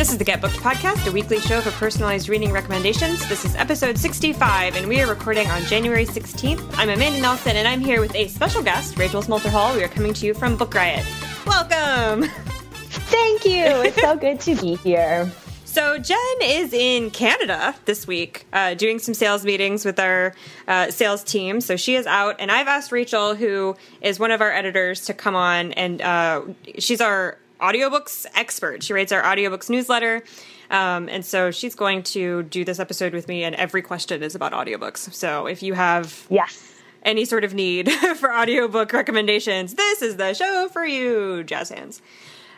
This is the Get Booked Podcast, a weekly show for personalized reading recommendations. This is episode 65, and we are recording on January 16th. I'm Amanda Nelson, and I'm here with a special guest, Rachel Smolter Hall. We are coming to you from Book Riot. Welcome! Thank you. It's so good to be here. So Jen is in Canada this week, uh, doing some sales meetings with our uh, sales team. So she is out, and I've asked Rachel, who is one of our editors, to come on, and uh, she's our audiobooks expert. She writes our audiobooks newsletter. Um, and so she's going to do this episode with me, and every question is about audiobooks. So if you have yes. any sort of need for audiobook recommendations, this is the show for you, Jazz Hands.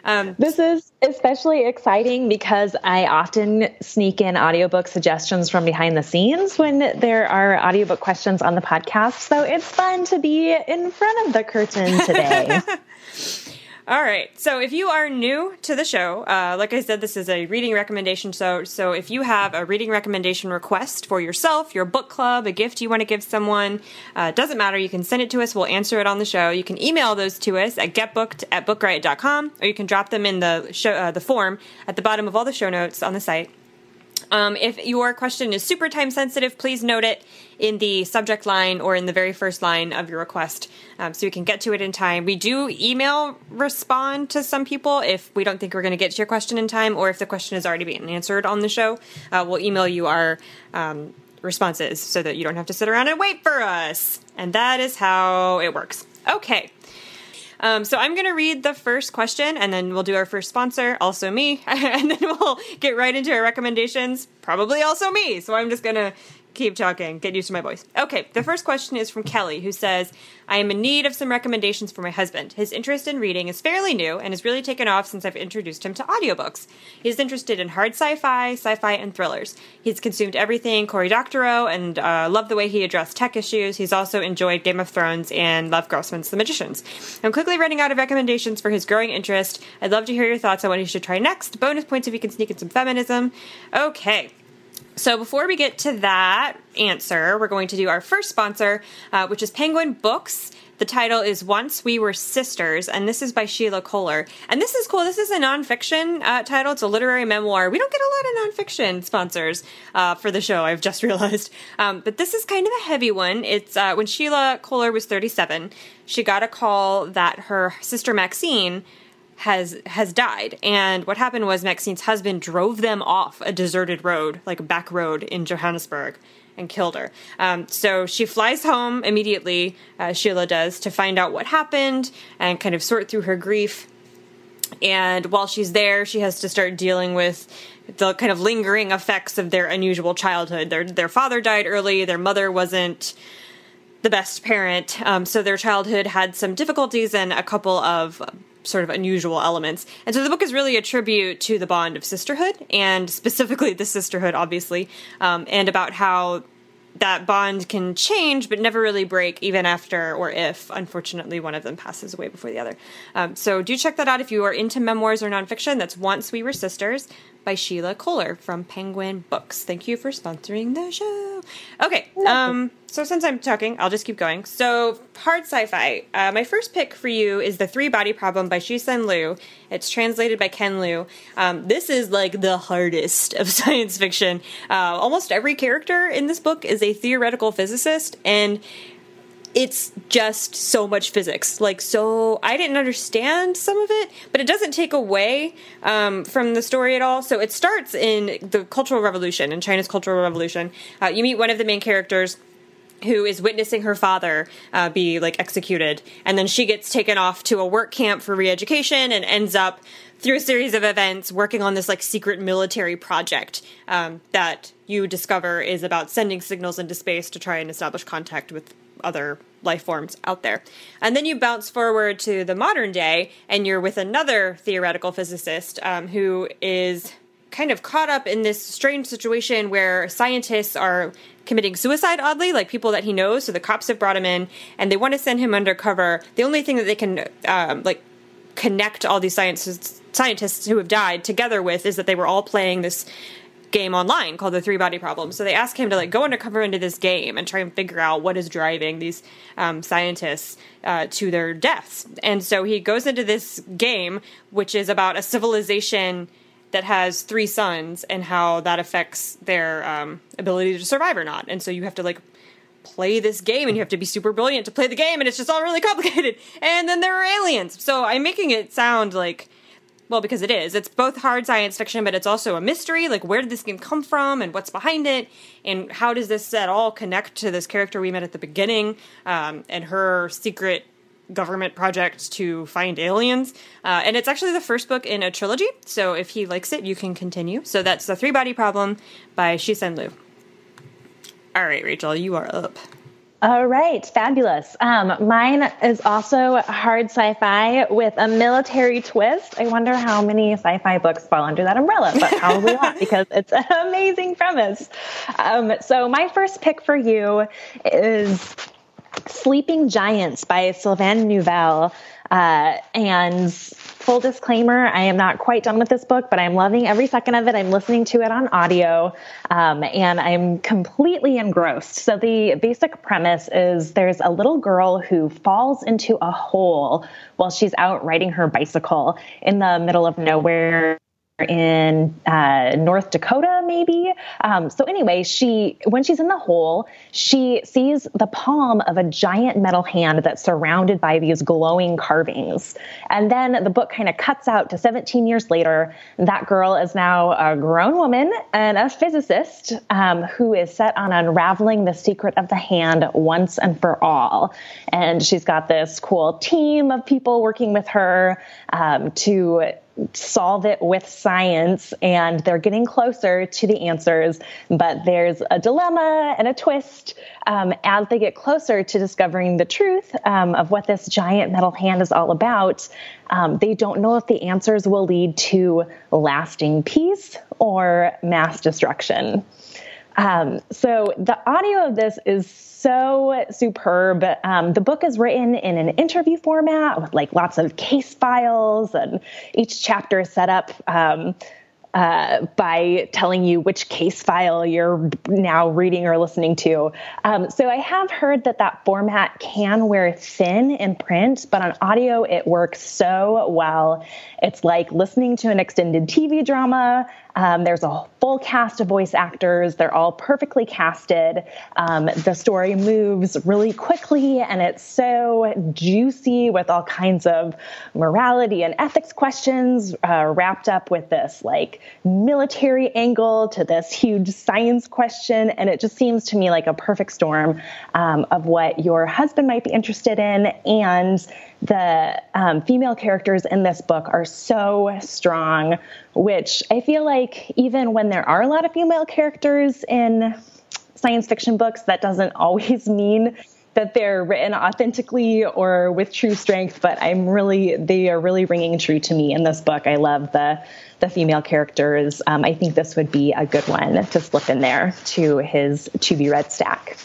Um, this is especially exciting because I often sneak in audiobook suggestions from behind the scenes when there are audiobook questions on the podcast. So it's fun to be in front of the curtain today. All right. So if you are new to the show, uh, like I said, this is a reading recommendation. So, so if you have a reading recommendation request for yourself, your book club, a gift you want to give someone, uh, doesn't matter. You can send it to us. We'll answer it on the show. You can email those to us at getbooked at bookriot.com, or you can drop them in the show, uh, the form at the bottom of all the show notes on the site. Um, if your question is super time sensitive, please note it in the subject line or in the very first line of your request um, so we can get to it in time. We do email respond to some people if we don't think we're going to get to your question in time or if the question is already being answered on the show. Uh, we'll email you our um, responses so that you don't have to sit around and wait for us. And that is how it works. Okay. Um, so I'm going to read the first question and then we'll do our first sponsor, also me, and then we'll get right into our recommendations, probably also me. So I'm just going to keep talking, get used to my voice. Okay, the first question is from Kelly, who says, I am in need of some recommendations for my husband. His interest in reading is fairly new and has really taken off since I've introduced him to audiobooks. He's interested in hard sci fi, sci fi, and thrillers. He's consumed everything Cory Doctorow and uh, loved the way he addressed tech issues. He's also enjoyed Game of Thrones and loved Grossman's The Magicians. I'm quickly running out of recommendations for his growing interest. I'd love to hear your thoughts on what he should try next. Bonus points if you can sneak in some feminism. Okay. So before we get to that answer, we're going to do our first sponsor, uh, which is Penguin Books. The title is Once We Were Sisters, and this is by Sheila Kohler. And this is cool. This is a nonfiction uh, title. It's a literary memoir. We don't get a lot of nonfiction sponsors uh, for the show, I've just realized. Um, but this is kind of a heavy one. It's uh, when Sheila Kohler was 37, she got a call that her sister Maxine has has died. And what happened was Maxine's husband drove them off a deserted road, like a back road in Johannesburg, and killed her. Um, so she flies home immediately, uh, Sheila does, to find out what happened and kind of sort through her grief. And while she's there, she has to start dealing with the kind of lingering effects of their unusual childhood. Their their father died early. Their mother wasn't the best parent, um, so their childhood had some difficulties and a couple of sort of unusual elements. And so the book is really a tribute to the bond of sisterhood, and specifically the sisterhood, obviously, um, and about how that bond can change but never really break, even after or if, unfortunately, one of them passes away before the other. Um, so do check that out if you are into memoirs or nonfiction. That's Once We Were Sisters by Sheila Kohler from Penguin Books. Thank you for sponsoring the show. Okay, um, so since I'm talking, I'll just keep going. So, hard sci fi. Uh, my first pick for you is The Three Body Problem by Cixin Liu. It's translated by Ken Liu. Um, this is like the hardest of science fiction. Uh, almost every character in this book is a theoretical physicist, and it's just so much physics. Like, so I didn't understand some of it, but it doesn't take away um, from the story at all. So it starts in the Cultural Revolution, in China's Cultural Revolution. Uh, you meet one of the main characters who is witnessing her father uh, be like executed and then she gets taken off to a work camp for re-education and ends up through a series of events working on this like secret military project um, that you discover is about sending signals into space to try and establish contact with other life forms out there. And then you bounce forward to the modern day, and you're with another theoretical physicist um, who is kind of caught up in this strange situation where scientists are committing suicide oddly like people that he knows so the cops have brought him in and they want to send him undercover the only thing that they can um, like connect all these scientists scientists who have died together with is that they were all playing this game online called the three body problem so they ask him to like go undercover into this game and try and figure out what is driving these um, scientists uh, to their deaths and so he goes into this game which is about a civilization that has three suns and how that affects their um, ability to survive or not. And so you have to like play this game and you have to be super brilliant to play the game and it's just all really complicated. And then there are aliens. So I'm making it sound like well because it is. It's both hard science fiction but it's also a mystery like where did this game come from and what's behind it and how does this at all connect to this character we met at the beginning um, and her secret government project to find aliens. Uh, and it's actually the first book in a trilogy. So if he likes it, you can continue. So that's The Three Body Problem by Cixin Liu. All right, Rachel, you are up. All right, fabulous. Um, mine is also hard sci fi with a military twist. I wonder how many sci fi books fall under that umbrella, but probably not because it's an amazing premise. Um, so, my first pick for you is Sleeping Giants by Sylvain Neuvel. Uh, and full disclaimer, I am not quite done with this book, but I'm loving every second of it. I'm listening to it on audio, um, and I'm completely engrossed. So, the basic premise is there's a little girl who falls into a hole while she's out riding her bicycle in the middle of nowhere in uh, North Dakota, maybe. Um, so anyway, she when she's in the hole, she sees the palm of a giant metal hand that's surrounded by these glowing carvings. And then the book kind of cuts out to 17 years later. That girl is now a grown woman and a physicist um, who is set on unraveling the secret of the hand once and for all. And she's got this cool team of people working with her um, to solve it with science and they're getting closer to the answers but there's a dilemma and a twist um, as they get closer to discovering the truth um, of what this giant metal hand is all about um, they don't know if the answers will lead to lasting peace or mass destruction. Um, so the audio of this is so superb. Um, the book is written in an interview format with like lots of case files, and each chapter is set up um, uh, by telling you which case file you're now reading or listening to. Um, so I have heard that that format can wear thin in print, but on audio it works so well. It's like listening to an extended TV drama. Um, there's a full cast of voice actors. They're all perfectly casted. Um, the story moves really quickly and it's so juicy with all kinds of morality and ethics questions uh, wrapped up with this like military angle to this huge science question. And it just seems to me like a perfect storm um, of what your husband might be interested in and the um, female characters in this book are so strong, which I feel like even when there are a lot of female characters in science fiction books, that doesn't always mean that they're written authentically or with true strength. But I'm really, they are really ringing true to me in this book. I love the the female characters. Um, I think this would be a good one to slip in there to his to be read stack.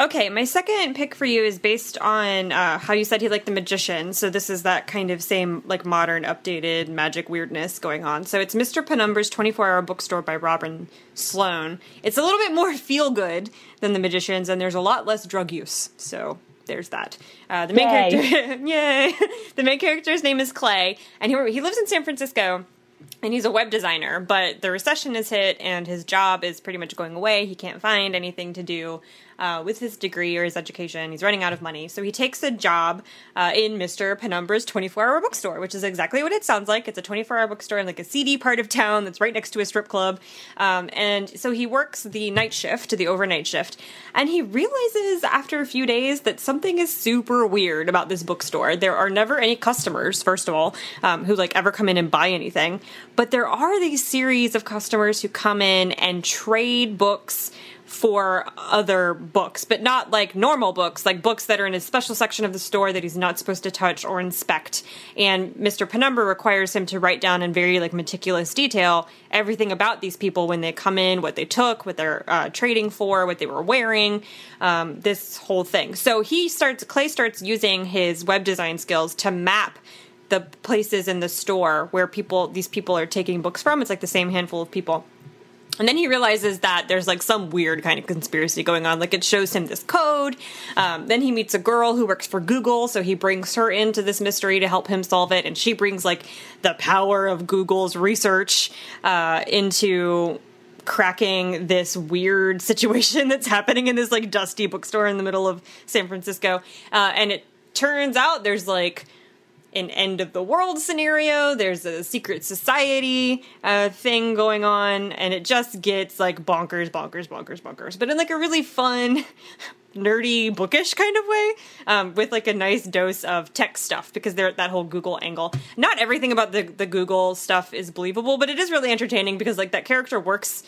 Okay, my second pick for you is based on uh, how you said he liked the magician. So this is that kind of same like modern, updated magic weirdness going on. So it's Mr. Penumbra's 24-hour bookstore by Robin Sloan. It's a little bit more feel good than the magicians, and there's a lot less drug use. So there's that. Uh, the main yay. character, yay! the main character's name is Clay, and he he lives in San Francisco and he's a web designer, but the recession has hit and his job is pretty much going away. He can't find anything to do uh, with his degree or his education. He's running out of money. So he takes a job uh, in Mr. Penumbra's 24 hour bookstore, which is exactly what it sounds like. It's a 24 hour bookstore in like a seedy part of town that's right next to a strip club. Um, and so he works the night shift, the overnight shift, and he realizes after a few days that something is super weird about this bookstore. There are never any customers, first of all, um, who like ever come in and buy anything, but there are these series of customers who come in and trade books for other books, but not like normal books, like books that are in a special section of the store that he's not supposed to touch or inspect. And Mr. Penumbra requires him to write down in very like meticulous detail everything about these people when they come in, what they took, what they're uh, trading for, what they were wearing, um, this whole thing. So he starts, Clay starts using his web design skills to map the places in the store where people, these people are taking books from. It's like the same handful of people and then he realizes that there's like some weird kind of conspiracy going on. Like it shows him this code. Um, then he meets a girl who works for Google, so he brings her into this mystery to help him solve it. And she brings like the power of Google's research uh, into cracking this weird situation that's happening in this like dusty bookstore in the middle of San Francisco. Uh, and it turns out there's like an end of the world scenario. There's a secret society uh, thing going on, and it just gets like bonkers, bonkers, bonkers, bonkers, but in like a really fun, nerdy, bookish kind of way, um, with like a nice dose of tech stuff because they're at that whole Google angle. Not everything about the the Google stuff is believable, but it is really entertaining because like that character works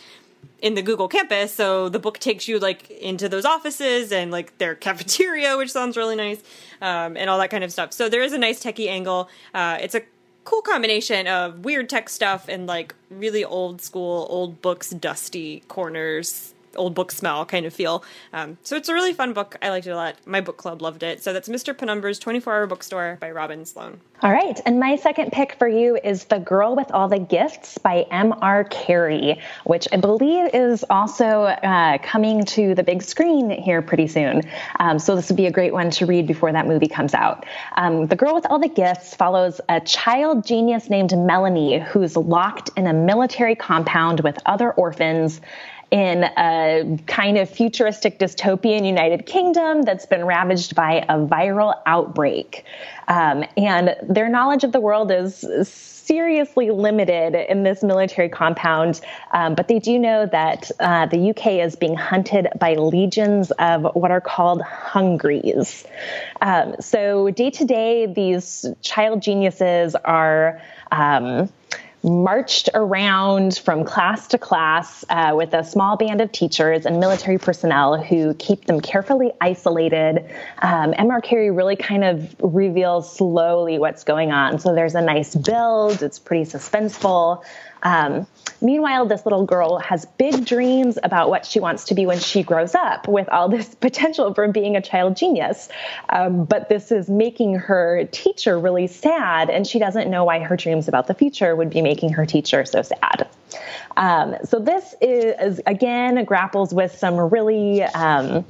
in the Google campus. So the book takes you like into those offices and like their cafeteria, which sounds really nice, um, and all that kind of stuff. So there is a nice techie angle. Uh, it's a cool combination of weird tech stuff and like really old school, old books, dusty corners old book smell kind of feel. Um, so it's a really fun book. I liked it a lot. My book club loved it. So that's Mr. Penumbra's 24 Hour Bookstore by Robin Sloan. All right. And my second pick for you is The Girl with All the Gifts by M.R. Carey, which I believe is also uh, coming to the big screen here pretty soon. Um, so this would be a great one to read before that movie comes out. Um, the Girl with All the Gifts follows a child genius named Melanie who's locked in a military compound with other orphans in a kind of futuristic dystopian United Kingdom that's been ravaged by a viral outbreak. Um, and their knowledge of the world is seriously limited in this military compound, um, but they do know that uh, the UK is being hunted by legions of what are called hungries. Um, so, day to day, these child geniuses are. Um, marched around from class to class uh, with a small band of teachers and military personnel who keep them carefully isolated. Um, M.R. Carey really kind of reveals slowly what's going on. So there's a nice build, it's pretty suspenseful. Um, meanwhile, this little girl has big dreams about what she wants to be when she grows up, with all this potential for being a child genius. Um, but this is making her teacher really sad, and she doesn't know why her dreams about the future would be making her teacher so sad. Um, so this is again grapples with some really um,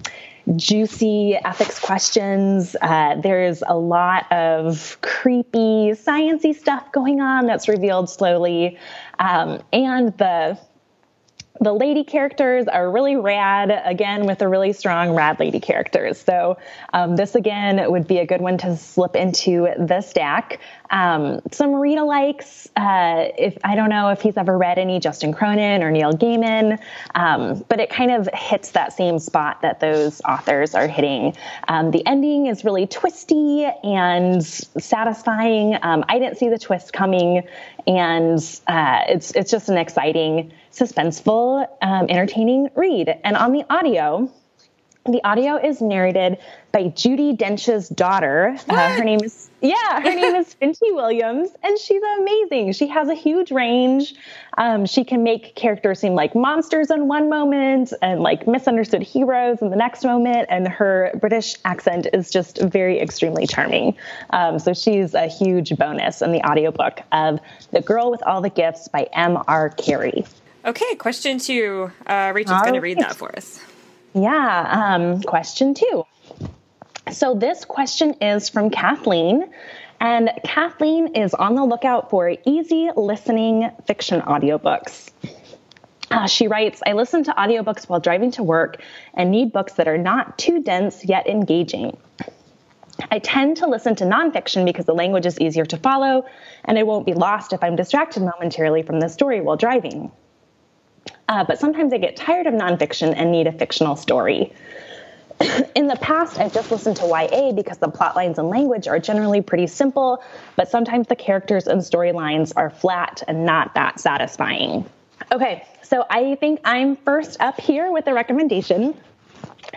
juicy ethics questions. Uh, there's a lot of creepy, sciency stuff going on that's revealed slowly, um, and the the lady characters are really rad again with the really strong rad lady characters so um, this again would be a good one to slip into the stack um, some Rita likes. Uh, if I don't know if he's ever read any Justin Cronin or Neil Gaiman, um, but it kind of hits that same spot that those authors are hitting. Um, the ending is really twisty and satisfying. Um, I didn't see the twist coming, and uh, it's it's just an exciting, suspenseful, um, entertaining read. And on the audio. The audio is narrated by Judi Dench's daughter. Uh, her name is yeah, her name is Finty Williams, and she's amazing. She has a huge range. Um, she can make characters seem like monsters in one moment and like misunderstood heroes in the next moment, and her British accent is just very extremely charming. Um, so she's a huge bonus in the audiobook of The Girl with All the Gifts by M.R. Carey. Okay, question two. Uh, Rachel's going to read that for us. Yeah, um, question two. So this question is from Kathleen. And Kathleen is on the lookout for easy listening fiction audiobooks. Uh, she writes, I listen to audiobooks while driving to work and need books that are not too dense yet engaging. I tend to listen to nonfiction because the language is easier to follow and I won't be lost if I'm distracted momentarily from the story while driving. Uh, but sometimes I get tired of nonfiction and need a fictional story. in the past, I've just listened to YA because the plot lines and language are generally pretty simple, but sometimes the characters and storylines are flat and not that satisfying. Okay, so I think I'm first up here with a recommendation.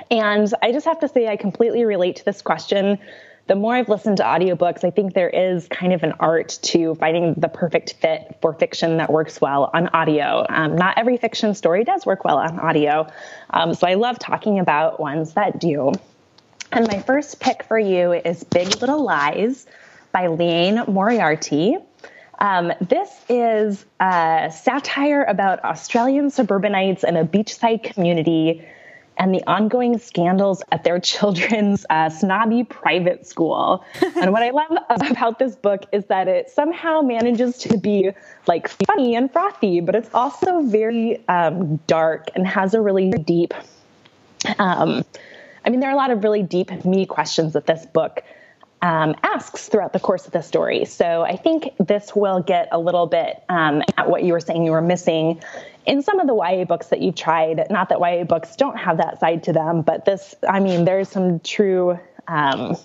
And I just have to say, I completely relate to this question. The more I've listened to audiobooks, I think there is kind of an art to finding the perfect fit for fiction that works well on audio. Um, not every fiction story does work well on audio. Um, so I love talking about ones that do. And my first pick for you is Big Little Lies by Liane Moriarty. Um, this is a satire about Australian suburbanites in a beachside community and the ongoing scandals at their children's uh, snobby private school. and what I love about this book is that it somehow manages to be like funny and frothy, but it's also very um, dark and has a really deep. Um, I mean, there are a lot of really deep, me questions that this book um, asks throughout the course of the story. So I think this will get a little bit um, at what you were saying you were missing in some of the YA books that you've tried. Not that YA books don't have that side to them, but this, I mean, there's some true um,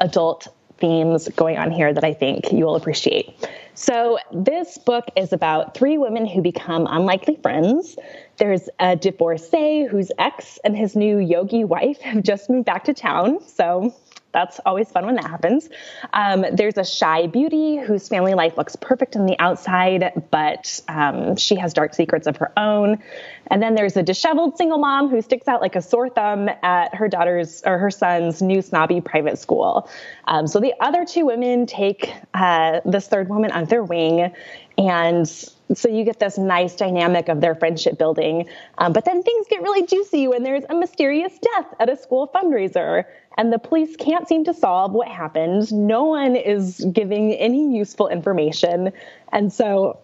adult themes going on here that I think you will appreciate. So, this book is about three women who become unlikely friends. There's a divorcee whose ex and his new yogi wife have just moved back to town. So, that's always fun when that happens. Um, there's a shy beauty whose family life looks perfect on the outside, but um, she has dark secrets of her own. And then there's a disheveled single mom who sticks out like a sore thumb at her daughter's or her son's new snobby private school. Um, so the other two women take uh, this third woman under their wing and so you get this nice dynamic of their friendship building. Um, but then things get really juicy when there's a mysterious death at a school fundraiser and the police can't seem to solve what happened. No one is giving any useful information. And so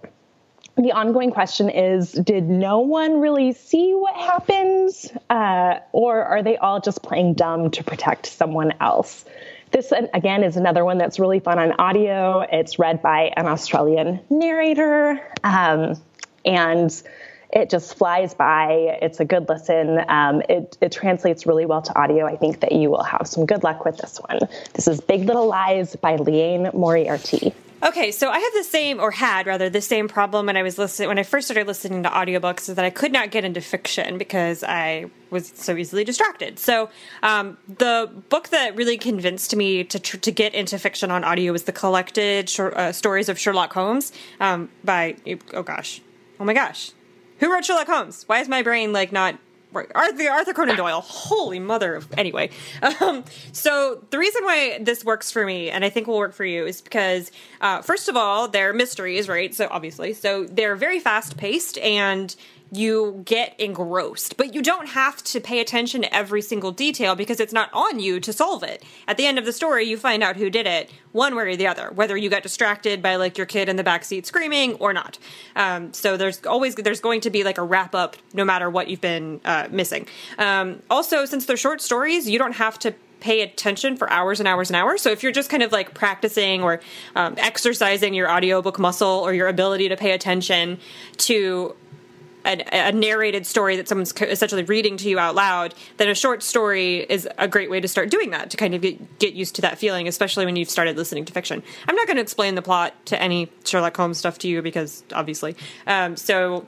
the ongoing question is Did no one really see what happened? Uh, or are they all just playing dumb to protect someone else? This, again, is another one that's really fun on audio. It's read by an Australian narrator. Um, and it just flies by. It's a good listen. Um, it, it translates really well to audio. I think that you will have some good luck with this one. This is Big Little Lies by Liane Moriarty. Okay, so I have the same, or had rather, the same problem when I was listening when I first started listening to audiobooks is that I could not get into fiction because I was so easily distracted. So um, the book that really convinced me to tr- to get into fiction on audio was the collected short, uh, stories of Sherlock Holmes um, by oh gosh, oh my gosh, who wrote Sherlock Holmes? Why is my brain like not Arthur Arthur Conan Doyle. Holy mother of anyway. Um, so the reason why this works for me, and I think will work for you, is because uh, first of all, they're mysteries, right? So obviously, so they're very fast paced and you get engrossed. But you don't have to pay attention to every single detail because it's not on you to solve it. At the end of the story, you find out who did it, one way or the other, whether you got distracted by like your kid in the backseat screaming or not. Um, so there's always there's going to be like a wrap up no matter what you've been uh, missing. Um, also, since they're short stories, you don't have to pay attention for hours and hours and hours. So if you're just kind of like practicing or um, exercising your audiobook muscle or your ability to pay attention to a, a, narrated story that someone's essentially reading to you out loud, then a short story is a great way to start doing that to kind of get, get used to that feeling, especially when you've started listening to fiction. I'm not going to explain the plot to any Sherlock Holmes stuff to you because obviously. Um, so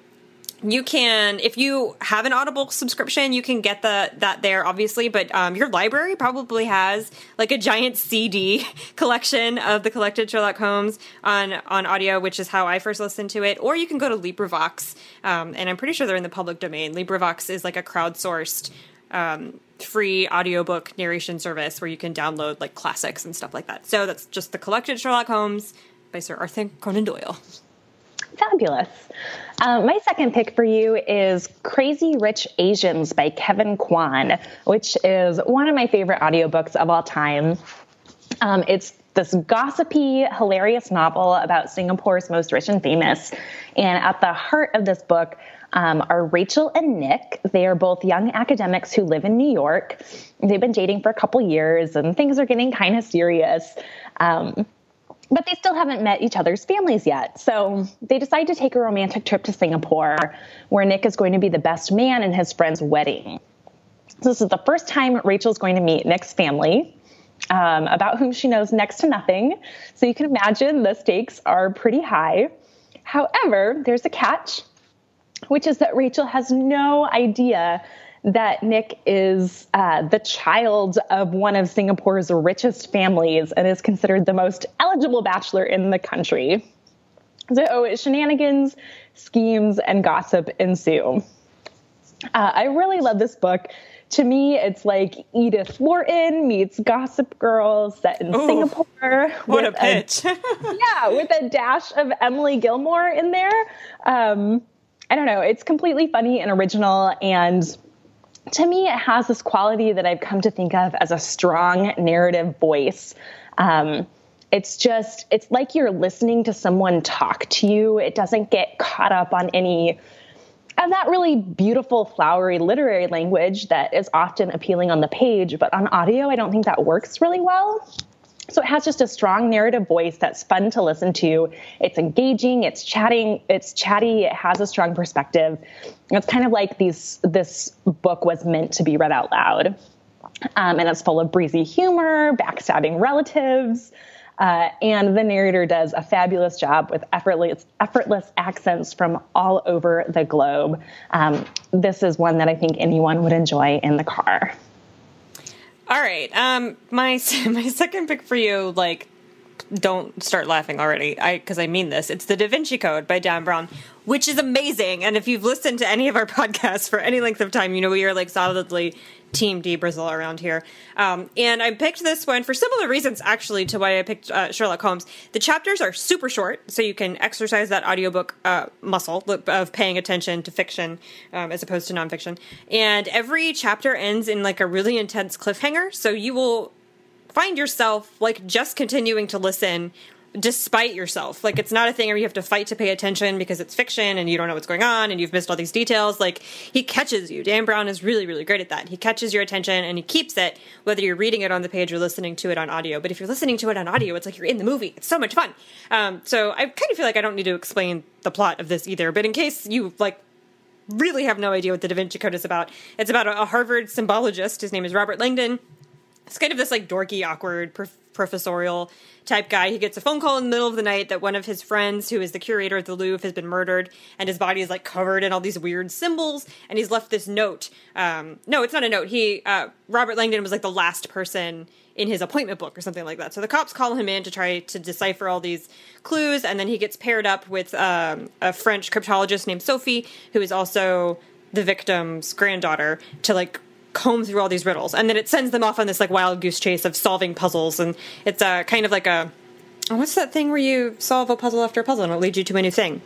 you can if you have an audible subscription you can get the that there obviously but um, your library probably has like a giant cd collection of the collected sherlock holmes on on audio which is how i first listened to it. Or you can go to librivox um, and i'm pretty sure they're in the public domain. Librivox is like a crowdsourced um, free audiobook narration service where you can download like classics and stuff like that. So that's just the collected sherlock holmes by sir arthur conan doyle Fabulous. Um, my second pick for you is Crazy Rich Asians by Kevin Kwan, which is one of my favorite audiobooks of all time. Um, it's this gossipy, hilarious novel about Singapore's most rich and famous. And at the heart of this book um, are Rachel and Nick. They are both young academics who live in New York. They've been dating for a couple years, and things are getting kind of serious. Um, but they still haven't met each other's families yet. So they decide to take a romantic trip to Singapore, where Nick is going to be the best man in his friend's wedding. So this is the first time Rachel's going to meet Nick's family, um, about whom she knows next to nothing. So you can imagine the stakes are pretty high. However, there's a catch. which is that Rachel has no idea that Nick is uh, the child of one of Singapore's richest families and is considered the most eligible bachelor in the country. So shenanigans, schemes, and gossip ensue. Uh, I really love this book. To me, it's like Edith Wharton meets Gossip Girl set in Ooh, Singapore. What a pitch! A, yeah, with a dash of Emily Gilmore in there. Um, I don't know. It's completely funny and original and to me, it has this quality that I've come to think of as a strong narrative voice. Um, it's just, it's like you're listening to someone talk to you. It doesn't get caught up on any of that really beautiful, flowery literary language that is often appealing on the page. But on audio, I don't think that works really well. So it has just a strong narrative voice that's fun to listen to. It's engaging, it's chatting, it's chatty, it has a strong perspective. It's kind of like these this book was meant to be read out loud. Um, and it's full of breezy humor, backstabbing relatives, uh, and the narrator does a fabulous job with effortless, effortless accents from all over the globe. Um, this is one that I think anyone would enjoy in the car. All right. Um, my my second pick for you, like, don't start laughing already. I because I mean this. It's the Da Vinci Code by Dan Brown, which is amazing. And if you've listened to any of our podcasts for any length of time, you know we are like solidly Team D Brazil around here. Um, and I picked this one for similar reasons, actually, to why I picked uh, Sherlock Holmes. The chapters are super short, so you can exercise that audiobook uh, muscle of paying attention to fiction um, as opposed to nonfiction. And every chapter ends in like a really intense cliffhanger, so you will find yourself like just continuing to listen despite yourself. Like it's not a thing where you have to fight to pay attention because it's fiction and you don't know what's going on and you've missed all these details. Like he catches you. Dan Brown is really, really great at that. He catches your attention and he keeps it whether you're reading it on the page or listening to it on audio. But if you're listening to it on audio, it's like you're in the movie. It's so much fun. Um, so I kind of feel like I don't need to explain the plot of this either. But in case you like really have no idea what the Da Vinci Code is about, it's about a Harvard symbologist. His name is Robert Langdon. It's kind of this like dorky, awkward, prof- professorial type guy. He gets a phone call in the middle of the night that one of his friends, who is the curator at the Louvre, has been murdered, and his body is like covered in all these weird symbols. And he's left this note. Um, no, it's not a note. He uh, Robert Langdon was like the last person in his appointment book or something like that. So the cops call him in to try to decipher all these clues, and then he gets paired up with um, a French cryptologist named Sophie, who is also the victim's granddaughter, to like comb through all these riddles, and then it sends them off on this like wild goose chase of solving puzzles, and it's a uh, kind of like a what's that thing where you solve a puzzle after a puzzle and it leads you to a new thing?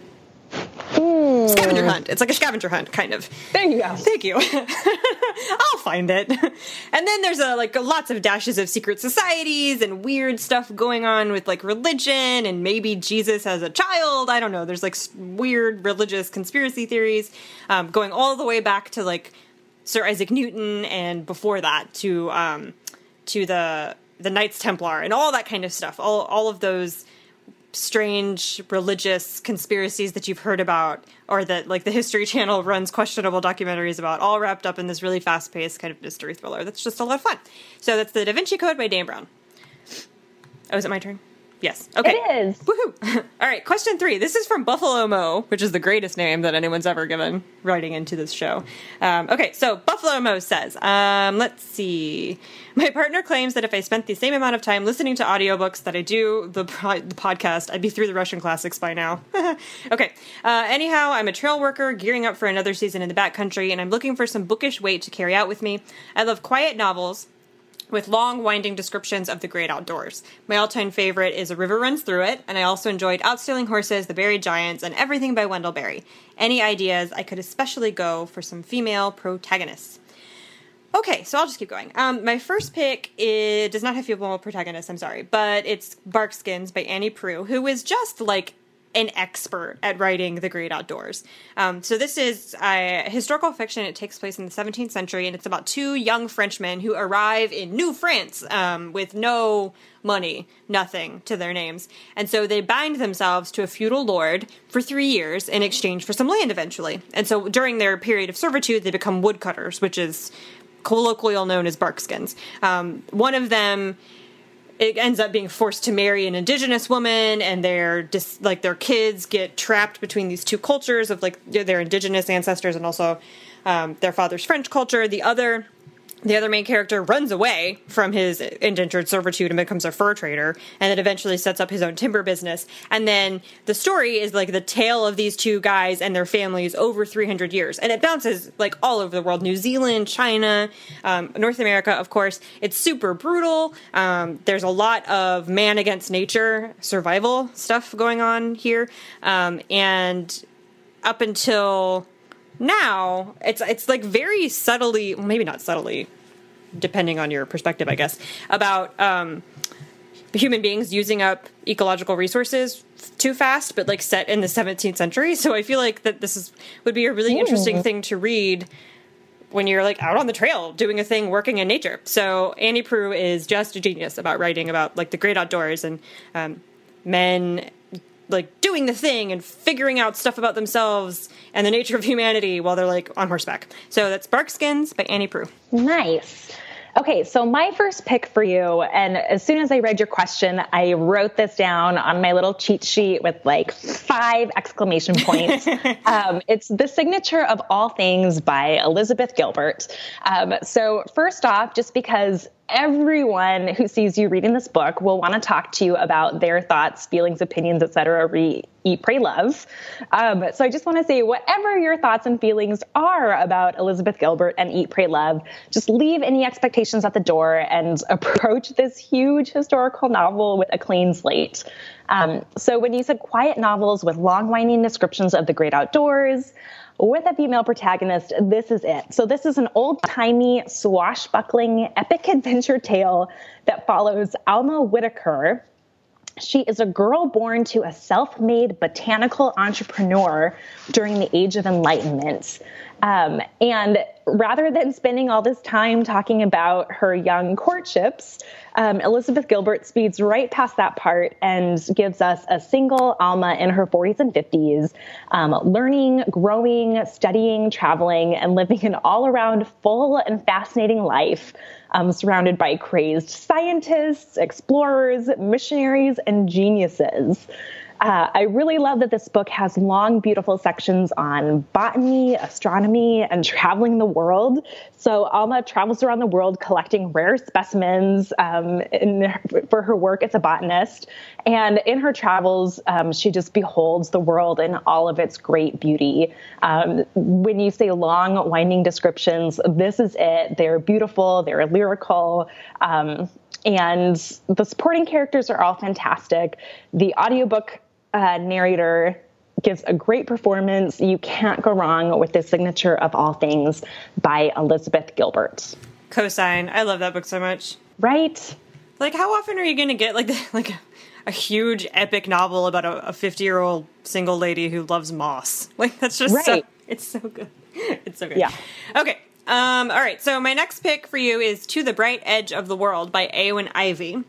Mm. Scavenger hunt. It's like a scavenger hunt, kind of. There you go. Thank you. I'll find it. And then there's a, like lots of dashes of secret societies and weird stuff going on with like religion and maybe Jesus as a child. I don't know. There's like weird religious conspiracy theories um, going all the way back to like Sir Isaac Newton, and before that to um, to the the Knights Templar and all that kind of stuff. All all of those strange religious conspiracies that you've heard about or that like the history channel runs questionable documentaries about all wrapped up in this really fast-paced kind of mystery thriller that's just a lot of fun. So that's the da vinci code by dan brown. Oh is it my turn Yes. Okay. It is. Woohoo. All right. Question three. This is from Buffalo Mo, which is the greatest name that anyone's ever given writing into this show. Um, okay. So Buffalo Mo says, um, let's see. My partner claims that if I spent the same amount of time listening to audiobooks that I do the, the podcast, I'd be through the Russian classics by now. okay. Uh, anyhow, I'm a trail worker gearing up for another season in the backcountry, and I'm looking for some bookish weight to carry out with me. I love quiet novels with long, winding descriptions of the great outdoors. My all time favorite is A River Runs Through It, and I also enjoyed Out Stealing Horses, The Buried Giants, and everything by Wendell Berry. Any ideas? I could especially go for some female protagonists. Okay, so I'll just keep going. Um, my first pick it does not have female protagonists. I'm sorry, but it's Barkskins by Annie Proulx, who is just like an expert at writing the great outdoors. Um, so this is a historical fiction. It takes place in the 17th century, and it's about two young Frenchmen who arrive in New France um, with no money, nothing to their names, and so they bind themselves to a feudal lord for three years in exchange for some land eventually. And so during their period of servitude, they become woodcutters, which is colloquially known as barkskins. Um, one of them it ends up being forced to marry an indigenous woman and their like their kids get trapped between these two cultures of like their indigenous ancestors and also um, their father's french culture. The other the other main character runs away from his indentured servitude and becomes a fur trader and then eventually sets up his own timber business. And then the story is like the tale of these two guys and their families over 300 years. And it bounces like all over the world. New zealand china um, north america of course. It's super brutal. Um, there's a lot of man against nature survival stuff going on here. Um, and up until now it's it's like very subtly well, maybe not subtly depending on your perspective i guess about um, human beings using up ecological resources too fast but like set in the 17th century. So i feel like that this is would be a really interesting thing to read when you're like out on the trail doing a thing working in nature. So annie proulx is just a genius about writing about like the great outdoors and um, men like doing the thing and figuring out stuff about themselves and the nature of humanity while they're like on horseback. So that's Barkskins by Annie Proulx. Nice. Okay, so my first pick for you, and as soon as I read your question, I wrote this down on my little cheat sheet with like five exclamation points. um, it's The Signature of All Things by Elizabeth Gilbert. Um, so, first off, just because everyone who sees you reading this book will want to talk to you about their thoughts, feelings, opinions, etc. Re Eat, Pray, Love. Um, so I just want to say, whatever your thoughts and feelings are about Elizabeth Gilbert and Eat, Pray, Love, just leave any expectations at the door and approach this huge historical novel with a clean slate. Um, so when you said quiet novels with long, winding descriptions of the great outdoors, with a female protagonist, this is it. So, this is an old timey, swashbuckling, epic adventure tale that follows Alma Whitaker. She is a girl born to a self made botanical entrepreneur during the Age of Enlightenment. Um, and rather than spending all this time talking about her young courtships, um, Elizabeth Gilbert speeds right past that part and gives us a single Alma in her 40s and 50s, um, learning, growing, studying, traveling, and living an all around full and fascinating life. Um, surrounded by crazed scientists, explorers, missionaries, and geniuses. Uh, I really love that this book has long, beautiful sections on botany, astronomy, and traveling the world. So Alma travels around the world collecting rare specimens um, in, for her work as a botanist. And in her travels, um, she just beholds the world in all of its great beauty. Um, when you say long, winding descriptions, this is it. They're beautiful, they're lyrical. Um, and the supporting characters are all fantastic. The audiobook uh, narrator gives a great performance. You can't go wrong with the signature of all things by Elizabeth Gilbert. Cosign. I love that book so much. Right? Like, how often are you going to get like like a, huge epic novel about a fifty year old single lady who loves moss? Like, that's just right. so. It's so good. It's so good. Yeah. Okay. Um, all right. So my next pick for you is "To the Bright Edge of the World" by Eowyn Ivey,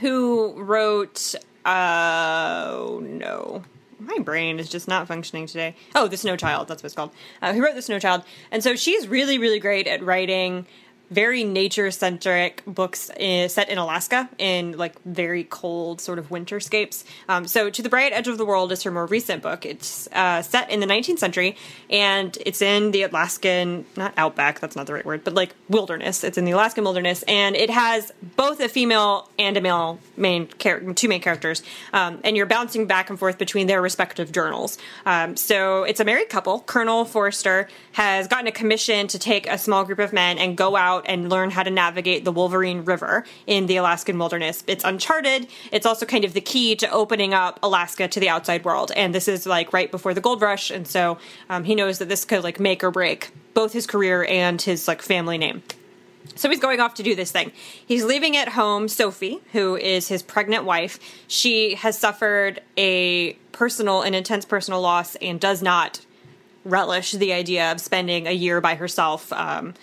who wrote oh no. My brain is just not functioning today. Oh, The Snow Child, that's what it's called. Uh, who wrote The Snow Child. And so she's really, really great at writing very nature centric books in, set in Alaska in like very cold sort of winterscapes. Um, so, To the Bright Edge of the World is her more recent book. It's uh, set in the 19th century and it's in the Alaskan, not outback, that's not the right word, but like wilderness. It's in the Alaskan wilderness and it has both a female and a male main character, two main characters. Um, and you're bouncing back and forth between their respective journals. Um, so, it's a married couple. Colonel Forster has gotten a commission to take a small group of men and go out out and learn how to navigate the Wolverine River in the Alaskan wilderness. It's uncharted. It's also kind of the key to opening up Alaska to the outside world. And this is like right before the gold rush, and so um, he knows that this could like make or break both his career and his like family name. So he's going off to do this thing. He's leaving at home Sophie, who is his pregnant wife. She has suffered a personal, an intense personal loss, and does not relish the idea of spending a year by herself. Um,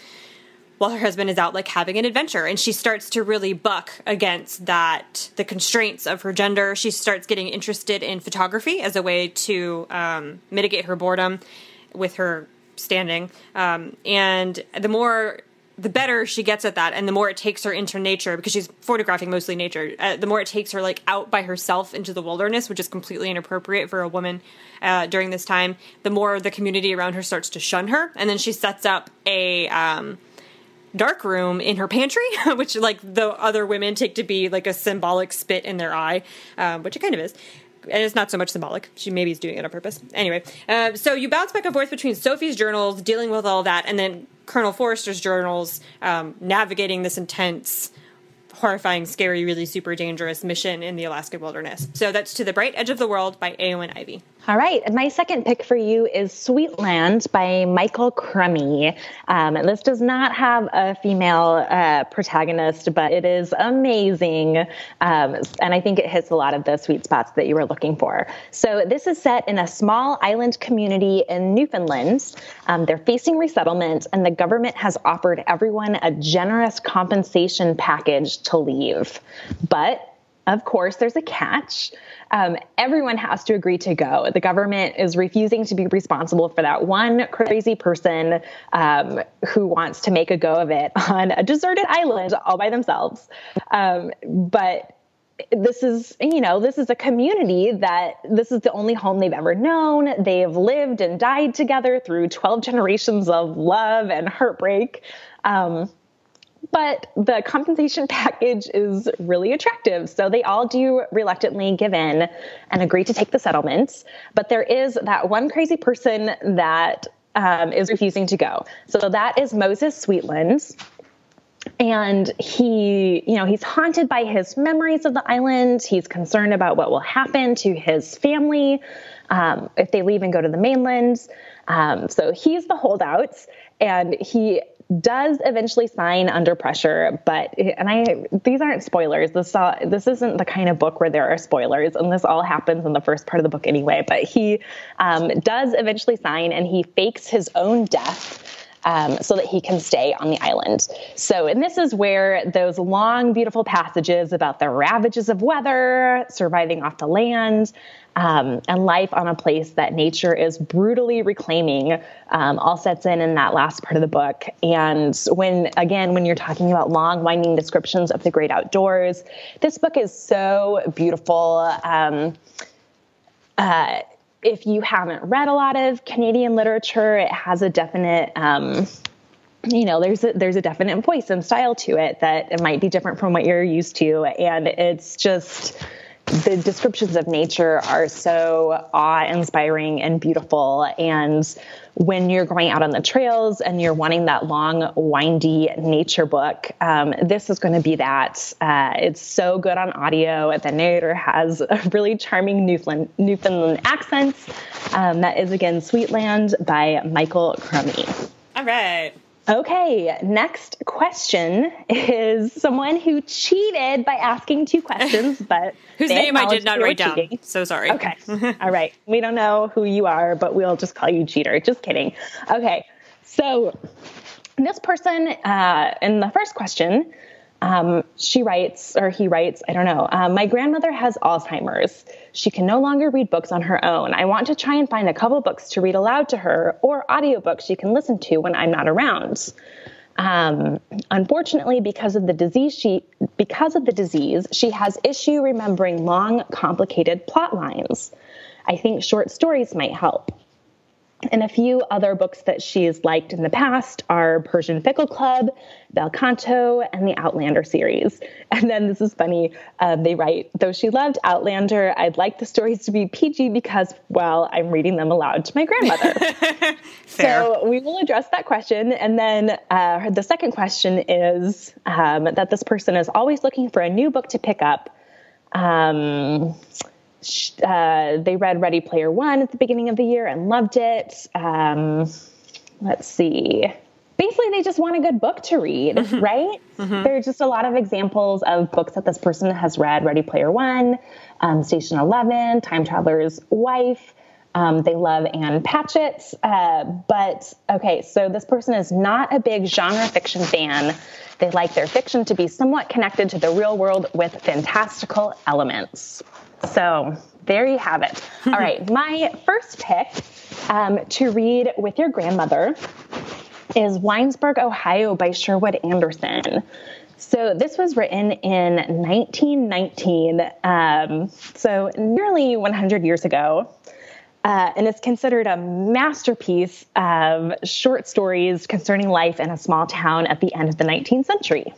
while her husband is out like having an adventure. And she starts to really buck against that the constraints of her gender. She starts getting interested in photography as a way to um, mitigate her boredom with her standing. Um, and the more the better she gets at that and the more it takes her into nature because she's photographing mostly nature uh, the more it takes her like out by herself into the wilderness which is completely inappropriate for a woman uh, during this time the more the community around her starts to shun her. And then she sets up a um, dark room in her pantry which like the other women take to be like a symbolic spit in their eye um, which it kind of is and it's not so much symbolic. She maybe is doing it on purpose. Anyway, uh, so you bounce back and forth between Sophie's journals, dealing with all that, and then Colonel Forrester's journals, um, navigating this intense, horrifying, scary, really super dangerous mission in the Alaska wilderness. So that's To the Bright Edge of the World by Eowyn Ivey. All right. My second pick for you is Sweetland by Michael Crummey. Um, this does not have a female uh, protagonist, but it is amazing. Um, and I think it hits a lot of the sweet spots that you were looking for. So this is set in a small island community in Newfoundland. Um, they're facing resettlement, and the government has offered everyone a generous compensation package to leave. But of course, there's a catch. Um, everyone has to agree to go. The government is refusing to be responsible for that one crazy person um, who wants to make a go of it on a deserted island all by themselves. Um, but this is you know this is a community that this is the only home they've ever known they've lived and died together through 12 generations of love and heartbreak um, but the compensation package is really attractive. So they all do reluctantly give in and agree to take the settlements. But there is that one crazy person that um, is refusing to go. So that is Moses Sweetland. And he, you know, he's haunted by his memories of the island. He's concerned about what will happen to his family um, if they leave and go to the mainland. Um, so he's the holdouts, and he does eventually sign under pressure, but and I these aren't spoilers. This uh, this isn't the kind of book where there are spoilers, and this all happens in the first part of the book anyway. But he um, does eventually sign, and he fakes his own death. Um, so that he can stay on the island. So, and this is where those long, beautiful passages about the ravages of weather, surviving off the land, um, and life on a place that nature is brutally reclaiming um, all sets in in that last part of the book. And when, again, when you're talking about long, winding descriptions of the great outdoors, this book is so beautiful. Um, uh, if you haven't read a lot of Canadian literature, it has a definite um, you know there's a there's a definite voice and style to it that it might be different from what you're used to and it's just the descriptions of nature are so awe inspiring and beautiful. And when you're going out on the trails and you're wanting that long, windy nature book, um, this is going to be that. Uh, it's so good on audio. The narrator has a really charming Newfoundland, Newfoundland accent. Um, that is again Sweetland by Michael Crummey. All right. Okay, next question is someone who cheated by asking two questions, but whose name I did not write cheating. down. So sorry. Okay. All right. We don't know who you are, but we'll just call you cheater. Just kidding. Okay. So this person uh, in the first question um, she writes, or he writes, I don't know. Um, my grandmother has Alzheimer's. She can no longer read books on her own. I want to try and find a couple books to read aloud to her or audiobooks she can listen to when I'm not around. Um, unfortunately, because of the disease, she because of the disease, she has issue remembering long, complicated plot lines. I think short stories might help. And a few other books that she's liked in the past are Persian Pickle Club, Bel Canto, and the Outlander series. And then this is funny. Uh, they write, though she loved Outlander, I'd like the stories to be PG because, well, I'm reading them aloud to my grandmother. so we will address that question. And then uh, the second question is um, that this person is always looking for a new book to pick up. Um, uh, they read Ready Player One at the beginning of the year and loved it. Um, let's see. Basically, they just want a good book to read, mm-hmm. right? Mm-hmm. There are just a lot of examples of books that this person has read Ready Player One, um, Station 11, Time Traveler's Wife. Um, they love Ann Patchett. Uh, but okay, so this person is not a big genre fiction fan. They like their fiction to be somewhat connected to the real world with fantastical elements. So there you have it. All right, my first pick um, to read with your grandmother is Winesburg, Ohio by Sherwood Anderson. So this was written in 1919, um, so nearly 100 years ago. Uh, and it's considered a masterpiece of short stories concerning life in a small town at the end of the 19th century.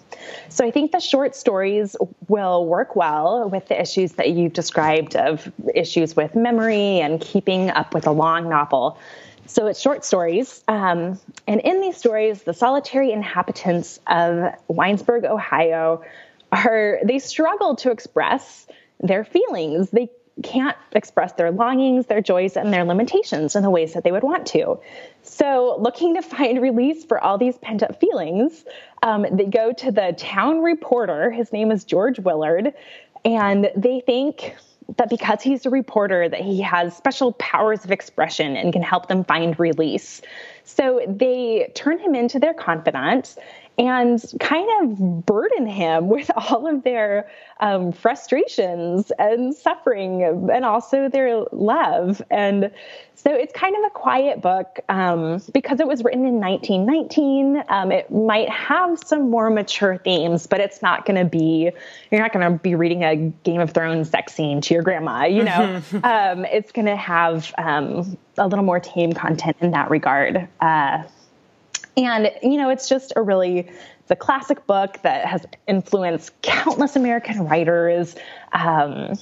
So I think the short stories will work well with the issues that you've described of issues with memory and keeping up with a long novel. So it's short stories. Um, and in these stories, the solitary inhabitants of Winesburg, Ohio, are they struggle to express their feelings. They can't express their longings, their joys, and their limitations in the ways that they would want to. So, looking to find release for all these pent up feelings, um, they go to the town reporter. His name is George Willard, and they think that because he's a reporter that he has special powers of expression and can help them find release. So they turn him into their confidant and kind of burden him with all of their um, frustrations and suffering and also their love. And so it's kind of a quiet book um, because it was written in 1919. Um, it might have some more mature themes, but it's not going to be, you're not going to be reading a Game of Thrones sex scene to your grandma, you know? Um, it's going to have um, a little more tame content in that regard. Uh, and, you know, it's just a really, a classic book that has influenced countless American writers. Um,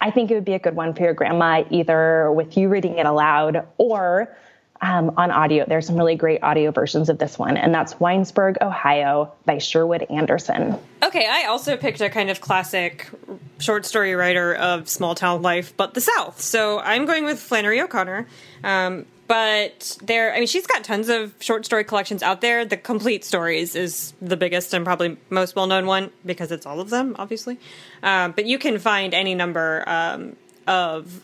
I think it would be a good one for your grandma, either with you reading it aloud or um, on audio. There's some really great audio versions of this one, and that's Winesburg, Ohio by Sherwood Anderson. Okay, I also picked a kind of classic short story writer of small town life, but the South. So I'm going with Flannery O'Connor. Um, but there i mean she's got tons of short story collections out there. The complete stories is the biggest and probably most well-known one because it's all of them obviously. Um, but you can find any number um, of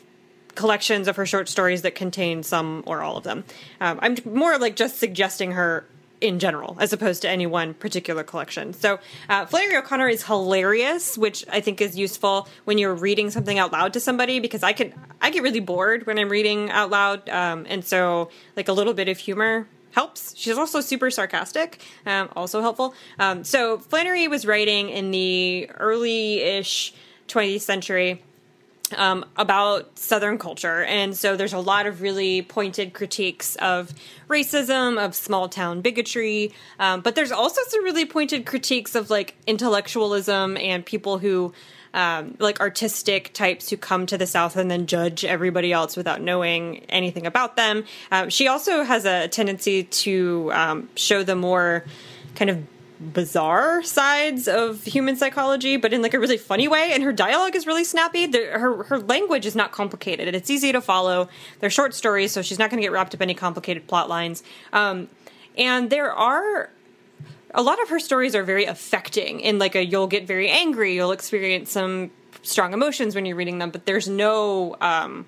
collections of her short stories that contain some or all of them. Um, i'm more like just suggesting her in general, as opposed to any one particular collection. So, uh, Flannery O'Connor is hilarious, which I think is useful when you're reading something out loud to somebody because I can I get really bored when I'm reading out loud, um, and so like a little bit of humor helps. She's also super sarcastic, um, also helpful. Um, so Flannery was writing in the early-ish 20th century um, about Southern culture. And so there's a lot of really pointed critiques of racism, of small town bigotry. Um, but there's also some really pointed critiques of like intellectualism and people who. Um, like artistic types who come to the South and then judge everybody else without knowing anything about them. Um, she also has a tendency to um, show the more kind of bizarre sides of human psychology, but in like a really funny way. And her dialogue is really snappy. The, her her language is not complicated. It's easy to follow. They're short stories, so she's not going to get wrapped up in any complicated plot lines. Um, and there are a lot of her stories are very affecting. In like a, you'll get very angry. You'll experience some strong emotions when you're reading them, but there's no. Um,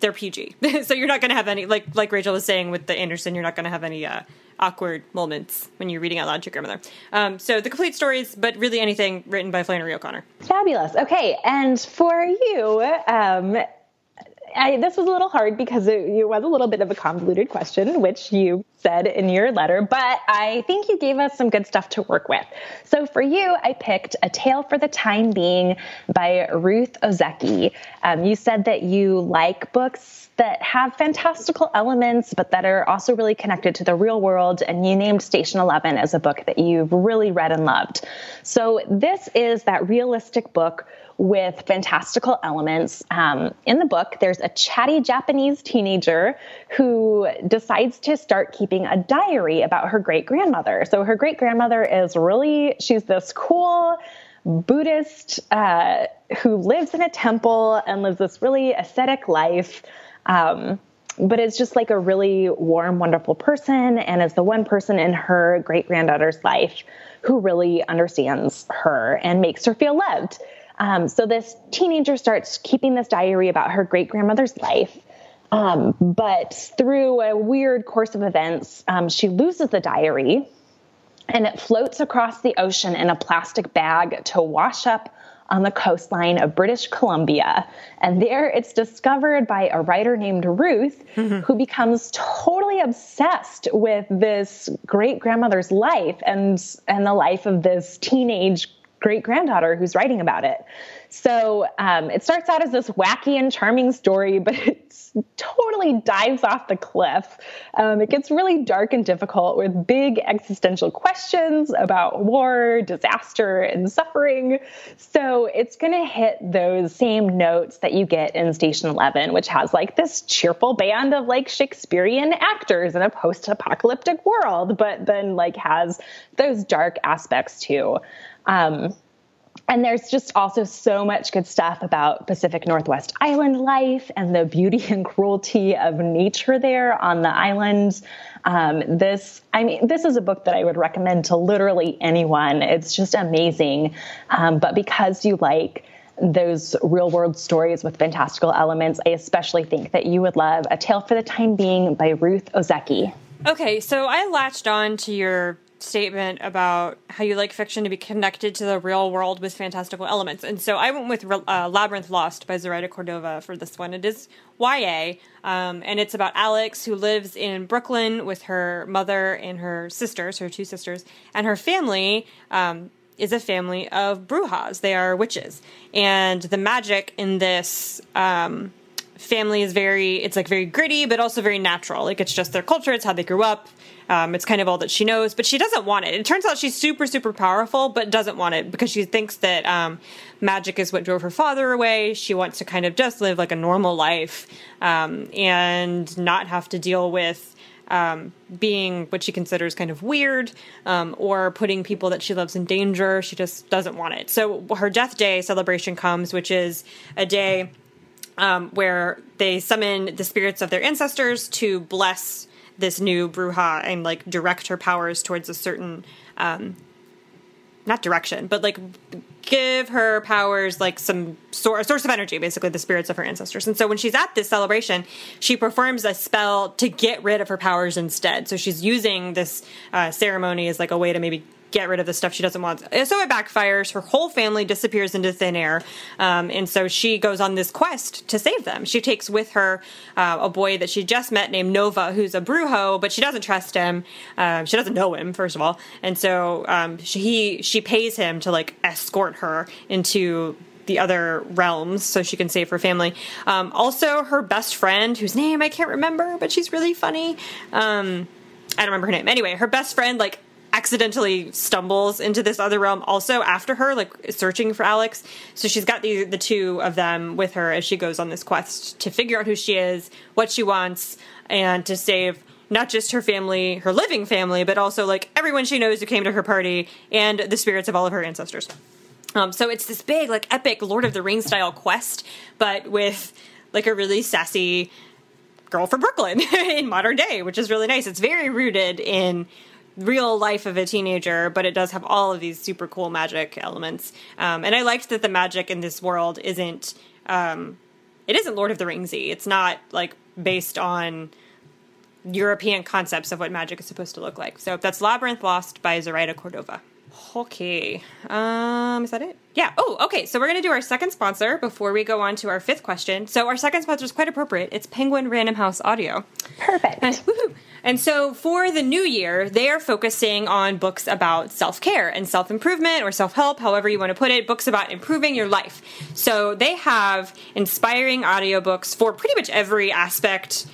they're PG, so you're not going to have any like like Rachel was saying with the Anderson. You're not going to have any uh, awkward moments when you're reading out loud to your grandmother. Um, so the complete stories, but really anything written by Flannery O'Connor. Fabulous. Okay, and for you, um, I, this was a little hard because it, it, was a little bit of a convoluted question, which you said in your letter, but I think you gave us some good stuff to work with. So for you, I picked A Tale for the Time Being by Ruth Ozeki. Um, you said that you like books that have fantastical elements, but that are also really connected to the real world, and you named Station 11 as a book that you've really read and loved. So this is that realistic book with fantastical elements. Um, in the book, there's a chatty Japanese teenager who decides to start keeping a diary about her great grandmother. So her great grandmother is really, she's this cool, Buddhist uh, who lives in a temple and lives this really ascetic life. Um, but it's just like a really warm, wonderful person, and is the one person in her great granddaughter's life who really understands her and makes her feel loved. Um, so this teenager starts keeping this diary about her great grandmother's life. Um, but through a weird course of events, um, she loses the diary and it floats across the ocean in a plastic bag to wash up on the coastline of British Columbia. And there it's discovered by a writer named Ruth, mm-hmm. who becomes totally obsessed with this great grandmother's life and, and the life of this teenage great granddaughter who's writing about it. So um, it starts out as this wacky and charming story, but it totally dives off the cliff. Um, it gets really dark and difficult with big existential questions about war, disaster, and suffering. So it's going to hit those same notes that you get in Station 11, which has like this cheerful band of like Shakespearean actors in a post apocalyptic world, but then like has those dark aspects too. Um, and there's just also so much good stuff about Pacific Northwest island life and the beauty and cruelty of nature there on the island. Um, this, I mean, this is a book that I would recommend to literally anyone. It's just amazing. Um, but because you like those real world stories with fantastical elements, I especially think that you would love A Tale for the Time Being by Ruth Ozeki. Okay, so I latched on to your statement about how you like fiction to be connected to the real world with fantastical elements. And so I went with uh, Labyrinth Lost by Zoraida Cordova for this one. It is YA, um, and it's about Alex who lives in Brooklyn with her mother and her sisters, her two sisters, and her family. Um, is a family of brujas. They are witches. And the magic in this um, family is very, it's like very gritty, but also very natural. Like it's just their culture, it's how they grew up. Um, it's kind of all that she knows, but she doesn't want it. It turns out she's super, super powerful, but doesn't want it because she thinks that um, magic is what drove her father away. She wants to kind of just live like a normal life um, and not have to deal with. Um, being what she considers kind of weird um, or putting people that she loves in danger. She just doesn't want it. So her death day celebration comes, which is a day um, where they summon the spirits of their ancestors to bless this new Bruja and like direct her powers towards a certain um, not direction, but like give her powers like some sor- source of energy, basically the spirits of her ancestors. And so when she's at this celebration, she performs a spell to get rid of her powers instead. So she's using this uh, ceremony as like a way to maybe get rid of the stuff she doesn't want. So it backfires. Her whole family disappears into thin air. Um, and so she goes on this quest to save them. She takes with her uh, a boy that she just met named Nova, who's a brujo, but she doesn't trust him. Um, she doesn't know him, first of all. And so um, she, he, she pays him to like escort her into the other realms so she can save her family. Um, also, her best friend, whose name I can't remember, but she's really funny. Um, I don't remember her name. Anyway, her best friend like accidentally stumbles into this other realm also after her like searching for alex. So she's got the the two of them with her as she goes on this quest to figure out who she is what she wants and to save not just her family her living family but also like everyone she knows who came to her party and the spirits of all of her ancestors. Um, so it's this big like epic lord of the rings style quest but with like a really sassy girl from brooklyn in modern day which is really nice. It's very rooted in real life of a teenager, but it does have all of these super cool magic elements. Um, and I liked that the magic in this world isn't um, it isn't Lord of the Ringsy. It's not like based on European concepts of what magic is supposed to look like. So that's Labyrinth Lost by Zoraida Cordova. Okay. Um, is that it? Yeah. Oh, okay. So we're going to do our second sponsor before we go on to our fifth question. So our second sponsor is quite appropriate. It's Penguin Random House Audio. Perfect. And, and so for the new year, they are focusing on books about self care and self improvement or self help, however you want to put it, books about improving your life. So they have inspiring audiobooks for pretty much every aspect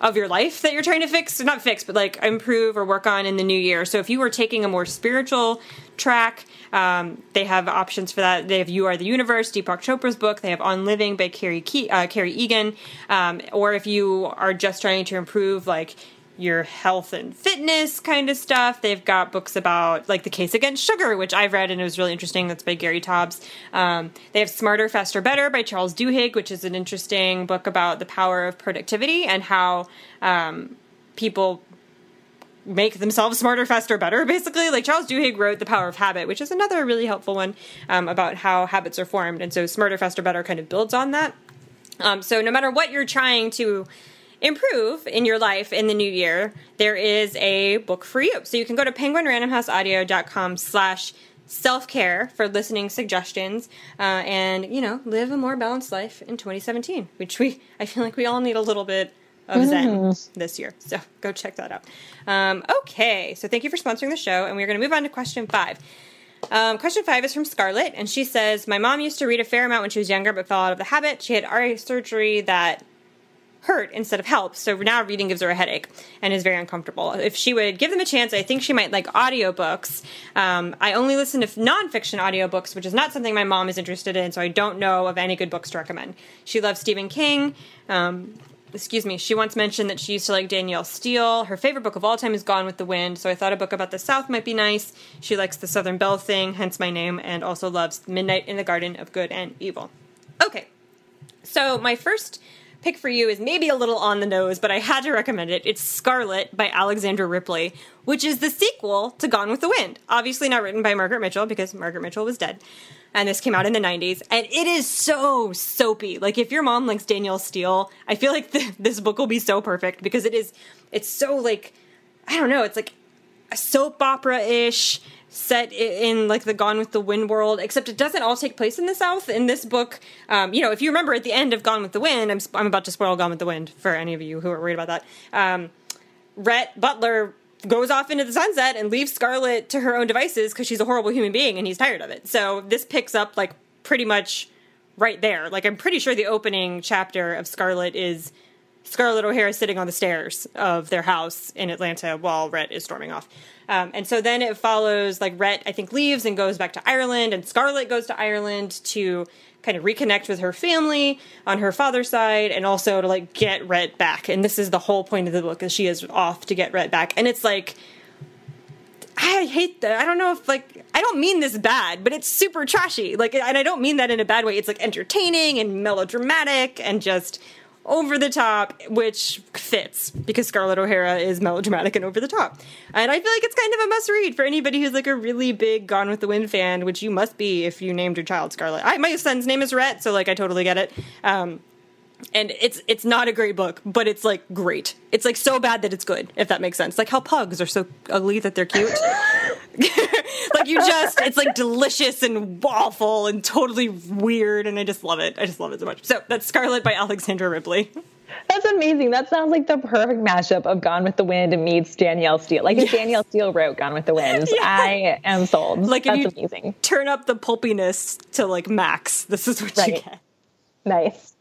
of your life that you're trying to fix, not fix, but like improve or work on in the new year. So if you were taking a more spiritual track, um, they have options for that. They have "You Are the Universe," Deepak Chopra's book. They have "On Living" by Carrie Ke- uh, Kerry Egan. Um, or if you are just trying to improve, like your health and fitness kind of stuff. They've got books about like the case against sugar, which I've read and it was really interesting. That's by Gary Taubes. Um, they have Smarter, Faster, Better by Charles Duhigg, which is an interesting book about the power of productivity and how um, people make themselves smarter, faster, better, basically. Like Charles Duhigg wrote The Power of Habit, which is another really helpful one um, about how habits are formed. And so Smarter, Faster, Better kind of builds on that. Um, so no matter what you're trying to improve in your life in the new year, there is a book for you. So you can go to penguinrandomhouseaudio.com slash self care, for listening suggestions, uh, and you know, live a more balanced life in 2017, which we I feel like we all need a little bit of Zen mm. this year. So go check that out. Um, okay, so thank you for sponsoring the show, and we're going to move on to question five. Um, question five is from Scarlett, and she says, My mom used to read a fair amount when she was younger, but fell out of the habit. She had eye surgery that hurt instead of help. So now reading gives her a headache and is very uncomfortable. If she would give them a chance, I think she might like audiobooks. Um, I only listen to nonfiction audiobooks, which is not something my mom is interested in, so I don't know of any good books to recommend. She loves Stephen King. Um, excuse me, she once mentioned that she used to like Danielle Steel. Her favorite book of all time is Gone with the Wind, so I thought a book about the South might be nice. She likes the Southern Belle thing, hence my name, and also loves Midnight in the Garden of Good and Evil. Okay, so my first pick for you is maybe a little on the nose, but I had to recommend it. It's Scarlett by Alexandra Ripley, which is the sequel to Gone with the Wind. Obviously not written by Margaret Mitchell because Margaret Mitchell was dead and this came out in the 90s and it is so soapy like if your mom likes danielle steel i feel like the, this book will be so perfect because it is it's so like i don't know it's like a soap opera-ish set in like the gone with the wind world except it doesn't all take place in the south in this book um, you know if you remember at the end of gone with the wind i'm, I'm about to spoil gone with the wind for any of you who are worried about that um, rhett butler goes off into the sunset and leaves Scarlett to her own devices because she's a horrible human being and he's tired of it. So this picks up like pretty much right there. Like I'm pretty sure the opening chapter of Scarlett is Scarlett O'Hara is sitting on the stairs of their house in Atlanta while Rhett is storming off. Um, and so then it follows like Rhett, I think, leaves and goes back to Ireland, and Scarlett goes to Ireland to kind of reconnect with her family on her father's side and also to like get Rhett back. And this is the whole point of the book is she is off to get Rhett back. And it's like I hate that. I don't know if like I don't mean this bad, but it's super trashy. Like and I don't mean that in a bad way. It's like entertaining and melodramatic and just over the top, which fits because Scarlett O'Hara is melodramatic and over the top. And I feel like it's kind of a must read for anybody who's like a really big Gone with the Wind fan, which you must be if you named your child Scarlett. I, my son's name is Rhett, so like I totally get it. Um, and it's it's not a great book, but it's like great. It's like so bad that it's good, if that makes sense. Like how pugs are so ugly that they're cute. like you just it's like delicious and awful and totally weird and I just love it. I just love it so much. So that's Scarlett by Alexandra Ripley. That's amazing. That sounds like the perfect mashup of Gone with the Wind meets Danielle Steel. Like yes. if Danielle Steel wrote Gone with the Wind, yeah. I am sold. Like That's if you amazing. turn up the pulpiness to like max, this is what right. you get. Nice.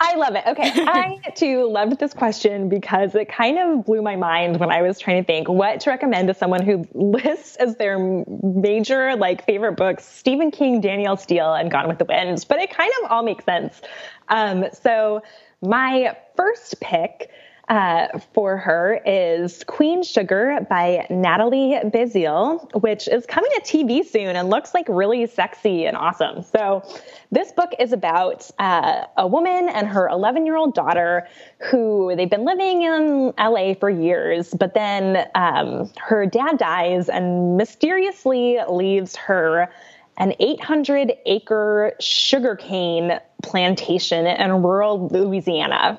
I love it. Okay. I too loved this question because it kind of blew my mind when I was trying to think what to recommend to someone who lists as their major like favorite books Stephen King, Danielle Steel, and Gone with the Wind. But it kind of all makes sense. Um, so my first pick uh, for her is Queen Sugar by Natalie Baszile, which is coming to TV soon and looks like really sexy and awesome. So, this book is about uh, a woman and her 11 year old daughter who they've been living in LA for years, but then um, her dad dies and mysteriously leaves her an 800 acre sugarcane plantation in rural Louisiana.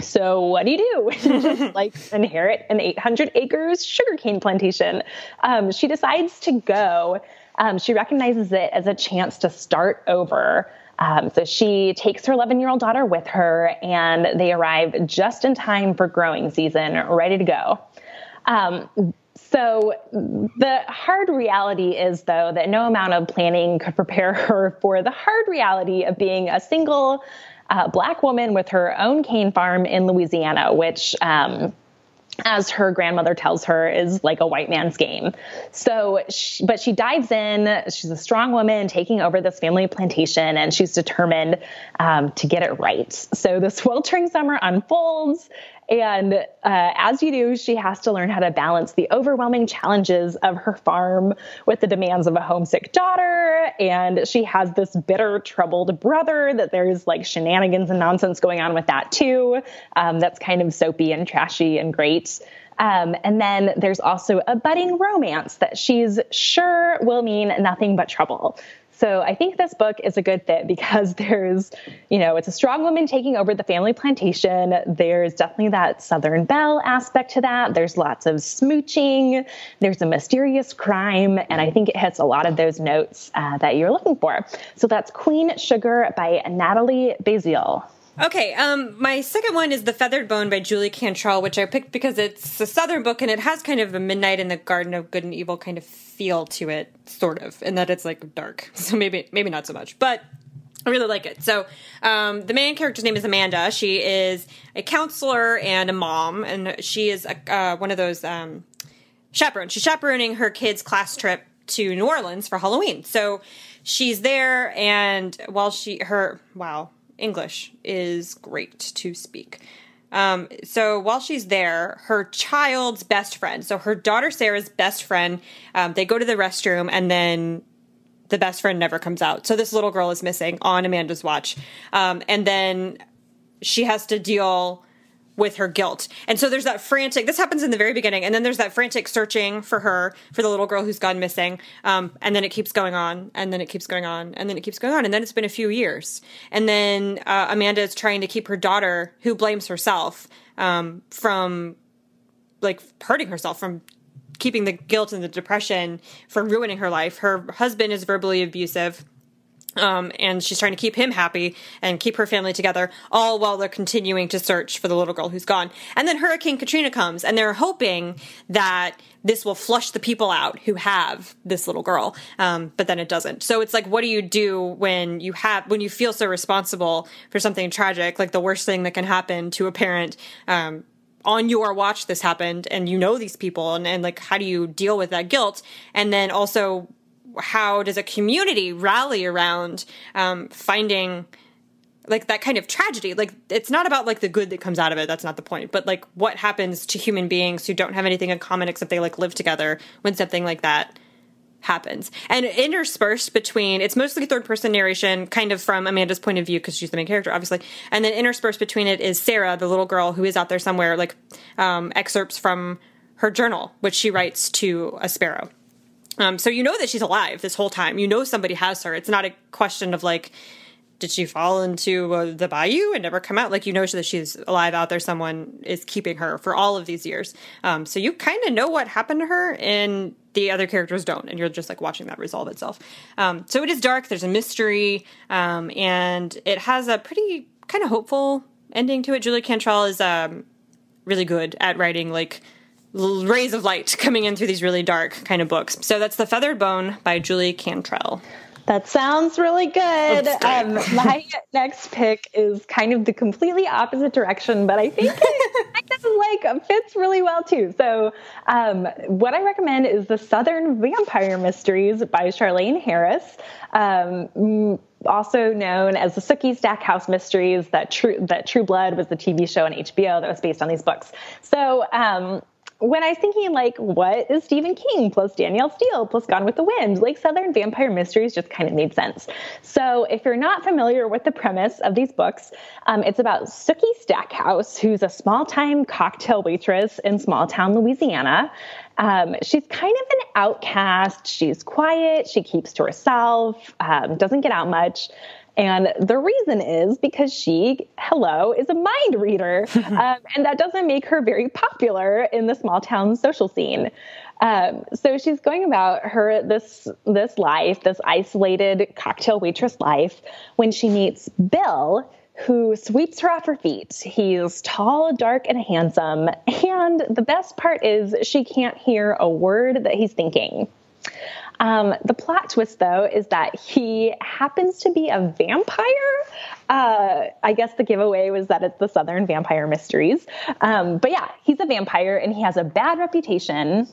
So what do you do? Just like inherit an 800 acres sugarcane plantation. Um, she decides to go. Um, she recognizes it as a chance to start over. Um, so she takes her 11 year old daughter with her, and they arrive just in time for growing season, ready to go. Um, so the hard reality is, though, that no amount of planning could prepare her for the hard reality of being a single uh, black woman with her own cane farm in Louisiana, which um, as her grandmother tells her, is like a white man's game. So, she, but she dives in. She's a strong woman taking over this family plantation, and she's determined um, to get it right. So, the sweltering summer unfolds. And uh, as you do, she has to learn how to balance the overwhelming challenges of her farm with the demands of a homesick daughter. And she has this bitter, troubled brother that there's like shenanigans and nonsense going on with that too. Um, that's kind of soapy and trashy and great. Um, and then there's also a budding romance that she's sure will mean nothing but trouble. So I think this book is a good fit because there's, you know, it's a strong woman taking over the family plantation. There's definitely that Southern Belle aspect to that. There's lots of smooching. There's a mysterious crime. And I think it hits a lot of those notes uh, that you're looking for. So that's Queen Sugar by Natalie Baszile. Okay, um, my second one is The Feathered Bone by Julie Cantrell, which I picked because it's a Southern book and it has kind of a Midnight in the Garden of Good and Evil kind of feel to it, sort of, in that it's like dark. So maybe maybe not so much, but I really like it. So um, the main character's name is Amanda. She is a counselor and a mom, and she is a, uh, one of those um, chaperones. She's chaperoning her kids' class trip to New Orleans for Halloween. So she's there, and while she her wow English is great to speak. Um, so while she's there, her child's best friend, so her daughter Sarah's best friend, um, they go to the restroom and then the best friend never comes out. So this little girl is missing on Amanda's watch. Um, and then she has to deal with her guilt. And so there's that frantic, this happens in the very beginning, and then there's that frantic searching for her, for the little girl who's gone missing. Um, and then it keeps going on, and then it keeps going on, and then it keeps going on. And then it's been a few years. And then uh, Amanda is trying to keep her daughter, who blames herself, um, from like hurting herself, from keeping the guilt and the depression from ruining her life. Her husband is verbally abusive um, and she's trying to keep him happy and keep her family together, all while they're continuing to search for the little girl who's gone. And then Hurricane Katrina comes, and they're hoping that this will flush the people out who have this little girl. Um, but then it doesn't. So it's like, what do you do when you have when you feel so responsible for something tragic, like the worst thing that can happen to a parent? Um, on your watch this happened and you know these people and, and like how do you deal with that guilt and then also how does a community rally around um, finding like that kind of tragedy? Like it's not about like the good that comes out of it that's not the point but like what happens to human beings who don't have anything in common except they like live together when something like that happens? And interspersed between it's mostly third person narration kind of from amanda's point of view because she's the main character obviously and then interspersed between it is sarah the little girl who is out there somewhere like um, excerpts from her journal which she writes to a sparrow um, so you know that she's alive this whole time. You know somebody has her. It's not a question of like, did she fall into uh, the bayou and never come out? Like you know that she's alive out there. Someone is keeping her for all of these years. Um, so you kind of know what happened to her, and the other characters don't, and you're just like watching that resolve itself. Um, so it is dark. There's a mystery, um, and it has a pretty kind of hopeful ending to it. Julie Cantrell is um, really good at writing like rays of light coming in through these really dark kind of books. So that's The Feathered Bone by Julie Cantrell. That sounds really good. Um, my next pick is kind of the completely opposite direction, but I think it kind of like fits really well too. So, um, what I recommend is the Southern Vampire Mysteries by Charlaine Harris. Um, also known as the Sookie Stackhouse Mysteries. That True that True Blood was the TV show on HBO that was based on these books. So um, when I was thinking, like, what is Stephen King plus Danielle Steel plus Gone with the Wind? Like, Southern Vampire Mysteries just kind of made sense. So, if you're not familiar with the premise of these books, um, it's about Sookie Stackhouse, who's a small time cocktail waitress in small town Louisiana. Um, she's kind of an outcast. She's quiet. She keeps to herself, um, doesn't get out much. And the reason is because she, hello, is a mind reader. um, and that doesn't make her very popular in the small town social scene. Um, so she's going about her this this life, this isolated cocktail waitress life, when she meets Bill, who sweeps her off her feet. He's tall, dark, and handsome. And the best part is she can't hear a word that he's thinking. Um, the plot twist, though, is that he happens to be a vampire. Uh, I guess the giveaway was that it's the Southern Vampire Mysteries. Um, but yeah, he's a vampire and he has a bad reputation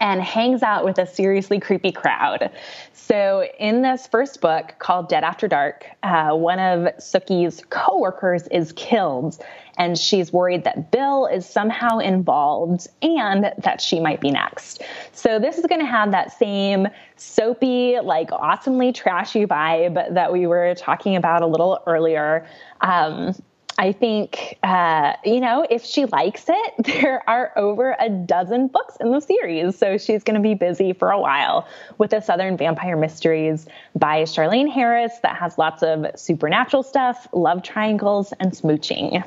and hangs out with a seriously creepy crowd. So, in this first book called Dead After Dark, uh, one of Sookie's coworkers is killed, and she's worried that Bill is somehow involved and that she might be next. So, this is going to have that same soapy, like awesomely trashy vibe that we were talking about a little earlier. Um, I think, uh, you know, if she likes it, there are over a dozen books in the series. So she's going to be busy for a while with the Southern Vampire Mysteries by Charlaine Harris that has lots of supernatural stuff, love triangles, and smooching.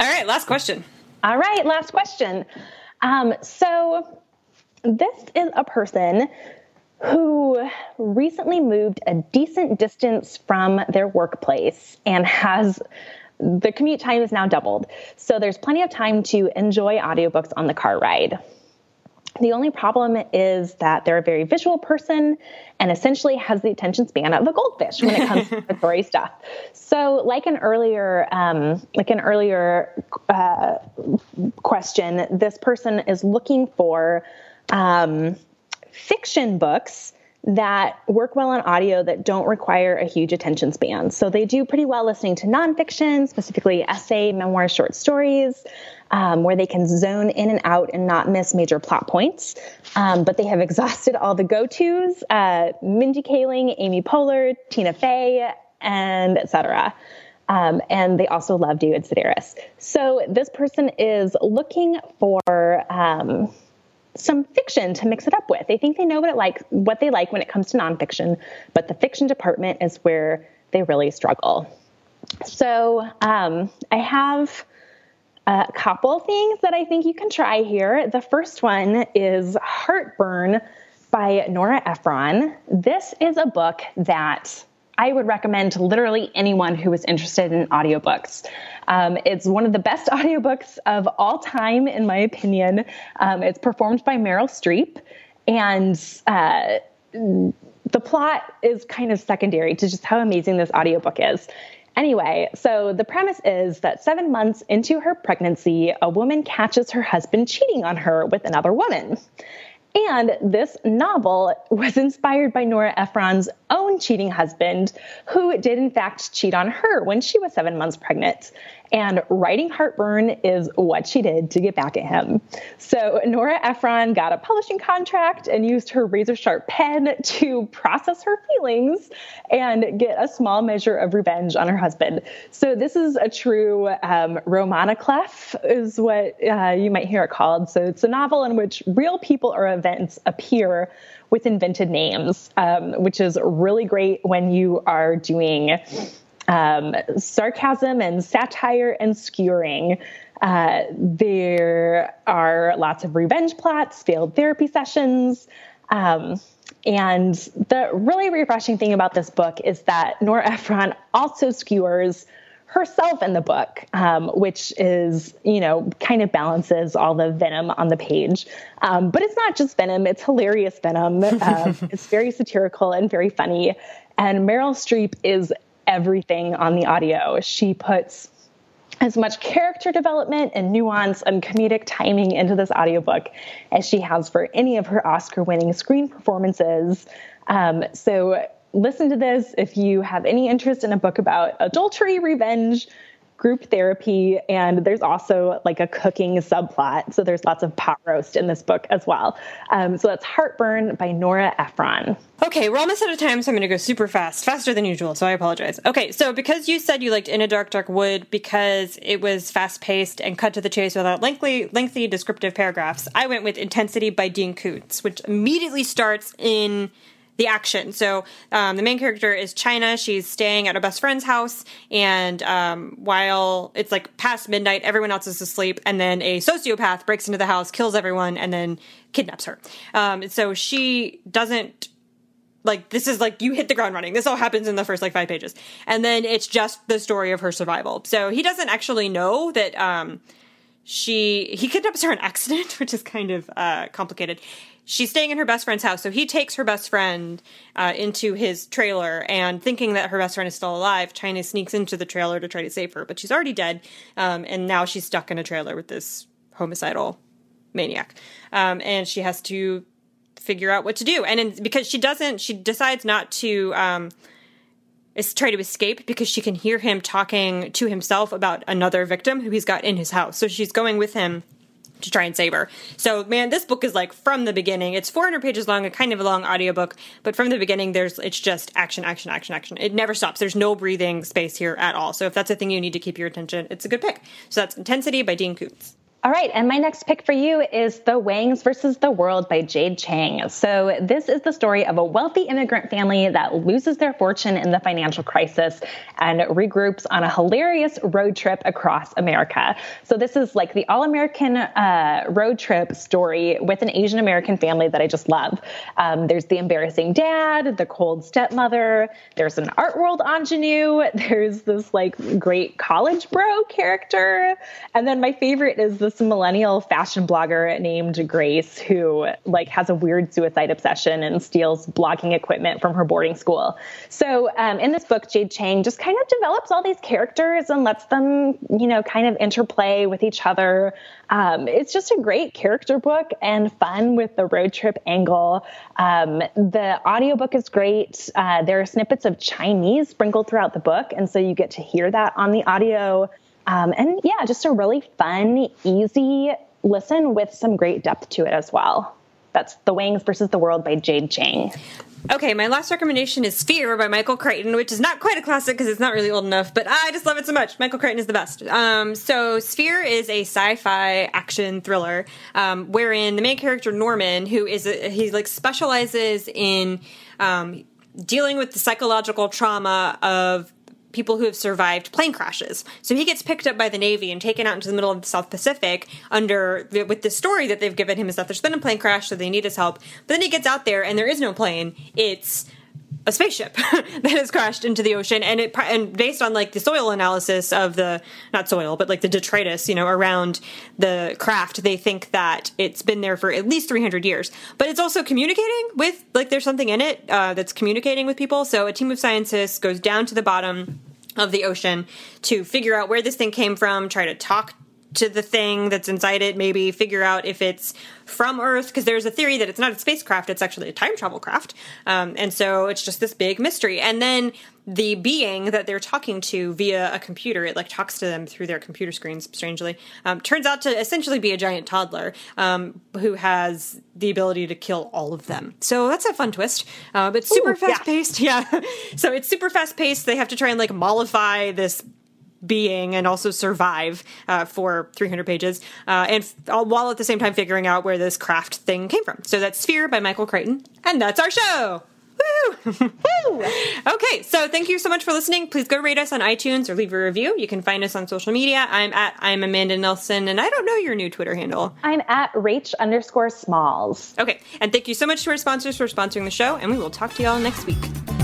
All right, last question. All right, last question. Um, so this is a person who recently moved a decent distance from their workplace and has the commute time is now doubled. So there's plenty of time to enjoy audiobooks on the car ride. The only problem is that they're a very visual person and essentially has the attention span of a goldfish when it comes to story stuff. So, like an earlier, um, like an earlier uh, question, this person is looking for um, fiction books that work well on audio that don't require a huge attention span. So they do pretty well listening to nonfiction, specifically essay, memoir, short stories, um, where they can zone in and out and not miss major plot points. Um, but they have exhausted all the go tos uh, Mindy Kaling, Amy Poehler, Tina Fey, and etc. Um, and they also love David Sedaris. So this person is looking for um, some fiction to mix it up with. They think they know what it like what they like when it comes to nonfiction, but the fiction department is where they really struggle. So um, I have a couple things that I think you can try here. The first one is Heartburn by Nora Ephron. This is a book that I would recommend to literally anyone who is interested in audiobooks. Um, it's one of the best audiobooks of all time, in my opinion. Um, it's performed by Meryl Streep, and uh, the plot is kind of secondary to just how amazing this audiobook is. Anyway, so the premise is that seven months into her pregnancy, a woman catches her husband cheating on her with another woman. And this novel was inspired by Nora Ephron's own cheating husband, who did in fact cheat on her when she was seven months pregnant. And writing Heartburn is what she did to get back at him. So Nora Ephron got a publishing contract and used her razor sharp pen to process her feelings and get a small measure of revenge on her husband. So this is a true um, roman à clef, is what uh, you might hear it called. So it's a novel in which real people or events appear with invented names, um, which is really great when you are doing um, sarcasm and satire and skewering. Uh, there are lots of revenge plots, failed therapy sessions. Um, and the really refreshing thing about this book is that Nora Ephron also skewers herself in the book, um, which is, you know, kind of balances all the venom on the page. Um, but it's not just venom, it's hilarious venom. Uh, it's very satirical and very funny. And Meryl Streep is everything on the audio. She puts as much character development and nuance and comedic timing into this audiobook as she has for any of her Oscar winning screen performances. Um, so listen to this if you have any interest in a book about adultery, revenge, group therapy, and there's also like a cooking subplot. So there's lots of pot roast in this book as well. Um, so that's Heartburn by Nora Ephron. Okay, we're almost out of time, so I'm going to go super fast, faster than usual. So I apologize. Okay, so because you said you liked In a Dark Dark Wood because it was fast paced and cut to the chase without lengthy, lengthy descriptive paragraphs, I went with Intensity by Dean Koontz, which immediately starts in the action. So um, the main character is China. She's staying at her best friend's house, and um, while it's like past midnight, everyone else is asleep, and then a sociopath breaks into the house, kills everyone, and then kidnaps her. Um, so she doesn't like this is like you hit the ground running. This all happens in the first like five pages, and then it's just the story of her survival. So he doesn't actually know that um, she he kidnaps her in accident, which is kind of uh, complicated she's staying in her best friend's house. So he takes her best friend uh, into his trailer, and thinking that her best friend is still alive, China sneaks into the trailer to try to save her, but she's already dead. Um, and now she's stuck in a trailer with this homicidal maniac, um, and she has to figure out what to do. And in, because she doesn't, she decides not to. Um, is try to escape because she can hear him talking to himself about another victim who he's got in his house. So she's going with him to try and save her. So, man, this book is like from the beginning. It's 400 pages long, a kind of a long audiobook, but from the beginning, there's it's just action, action, action, action. It never stops. There's no breathing space here at all. So, if that's a thing you need to keep your attention, it's a good pick. So, that's Intensity by Dean Koontz. All right, and my next pick for you is The Wangs versus the World by Jade Chang. So, this is the story of a wealthy immigrant family that loses their fortune in the financial crisis and regroups on a hilarious road trip across America. So, this is like the all American uh, road trip story with an Asian American family that I just love. Um, there's the embarrassing dad, the cold stepmother, there's an art world ingenue, there's this like great college bro character, and then my favorite is the this millennial fashion blogger named Grace who like has a weird suicide obsession and steals blogging equipment from her boarding school. So um, in this book, Jade Chang just kind of develops all these characters and lets them, you know, kind of interplay with each other. Um, it's just a great character book and fun with the road trip angle. Um, the audiobook is great. Uh, there are snippets of Chinese sprinkled throughout the book, and so you get to hear that on the audio. Um, and yeah, just a really fun, easy listen with some great depth to it as well. That's The Wangs versus the World by Jade Chang. Okay, my last recommendation is Sphere by Michael Crichton, which is not quite a classic because it's not really old enough, but I just love it so much. Michael Crichton is the best. Um, so, Sphere is a sci-fi action thriller um, wherein the main character Norman, who is a, he like specializes in um, dealing with the psychological trauma of people who have survived plane crashes. So he gets picked up by the Navy and taken out into the middle of the South Pacific under with the story that they've given him is that there's been a plane crash, so they need his help. But then he gets out there and there is no plane. It's a spaceship that has crashed into the ocean and it and based on like the soil analysis of the not soil but like the detritus you know around the craft they think that it's been there for at least 300 years. But it's also communicating with like there's something in it uh, that's communicating with people. So a team of scientists goes down to the bottom of the ocean to figure out where this thing came from try to talk to the thing that's inside it, maybe figure out if it's from Earth, because there's a theory that it's not a spacecraft, it's actually a time travel craft. Um, and so it's just this big mystery. And then the being that they're talking to via a computer, it like talks to them through their computer screens, strangely, um, turns out to essentially be a giant toddler um, who has the ability to kill all of them. So that's a fun twist. Uh, but super fast paced. Yeah. yeah. so it's super fast paced. They have to try and like mollify this being and also survive uh, for 300 pages, uh, and f- while at the same time figuring out where this craft thing came from. So that's Sphere by Michael Crichton, and that's our show. Woo! Woo! Okay, so thank you so much for listening. Please go rate us on iTunes or leave a review. You can find us on social media. I'm at I'm Amanda Nelson, and I don't know your new Twitter handle. I'm at Rach underscore Smalls. Okay, and thank you so much to our sponsors for sponsoring the show, and we will talk to y'all next week.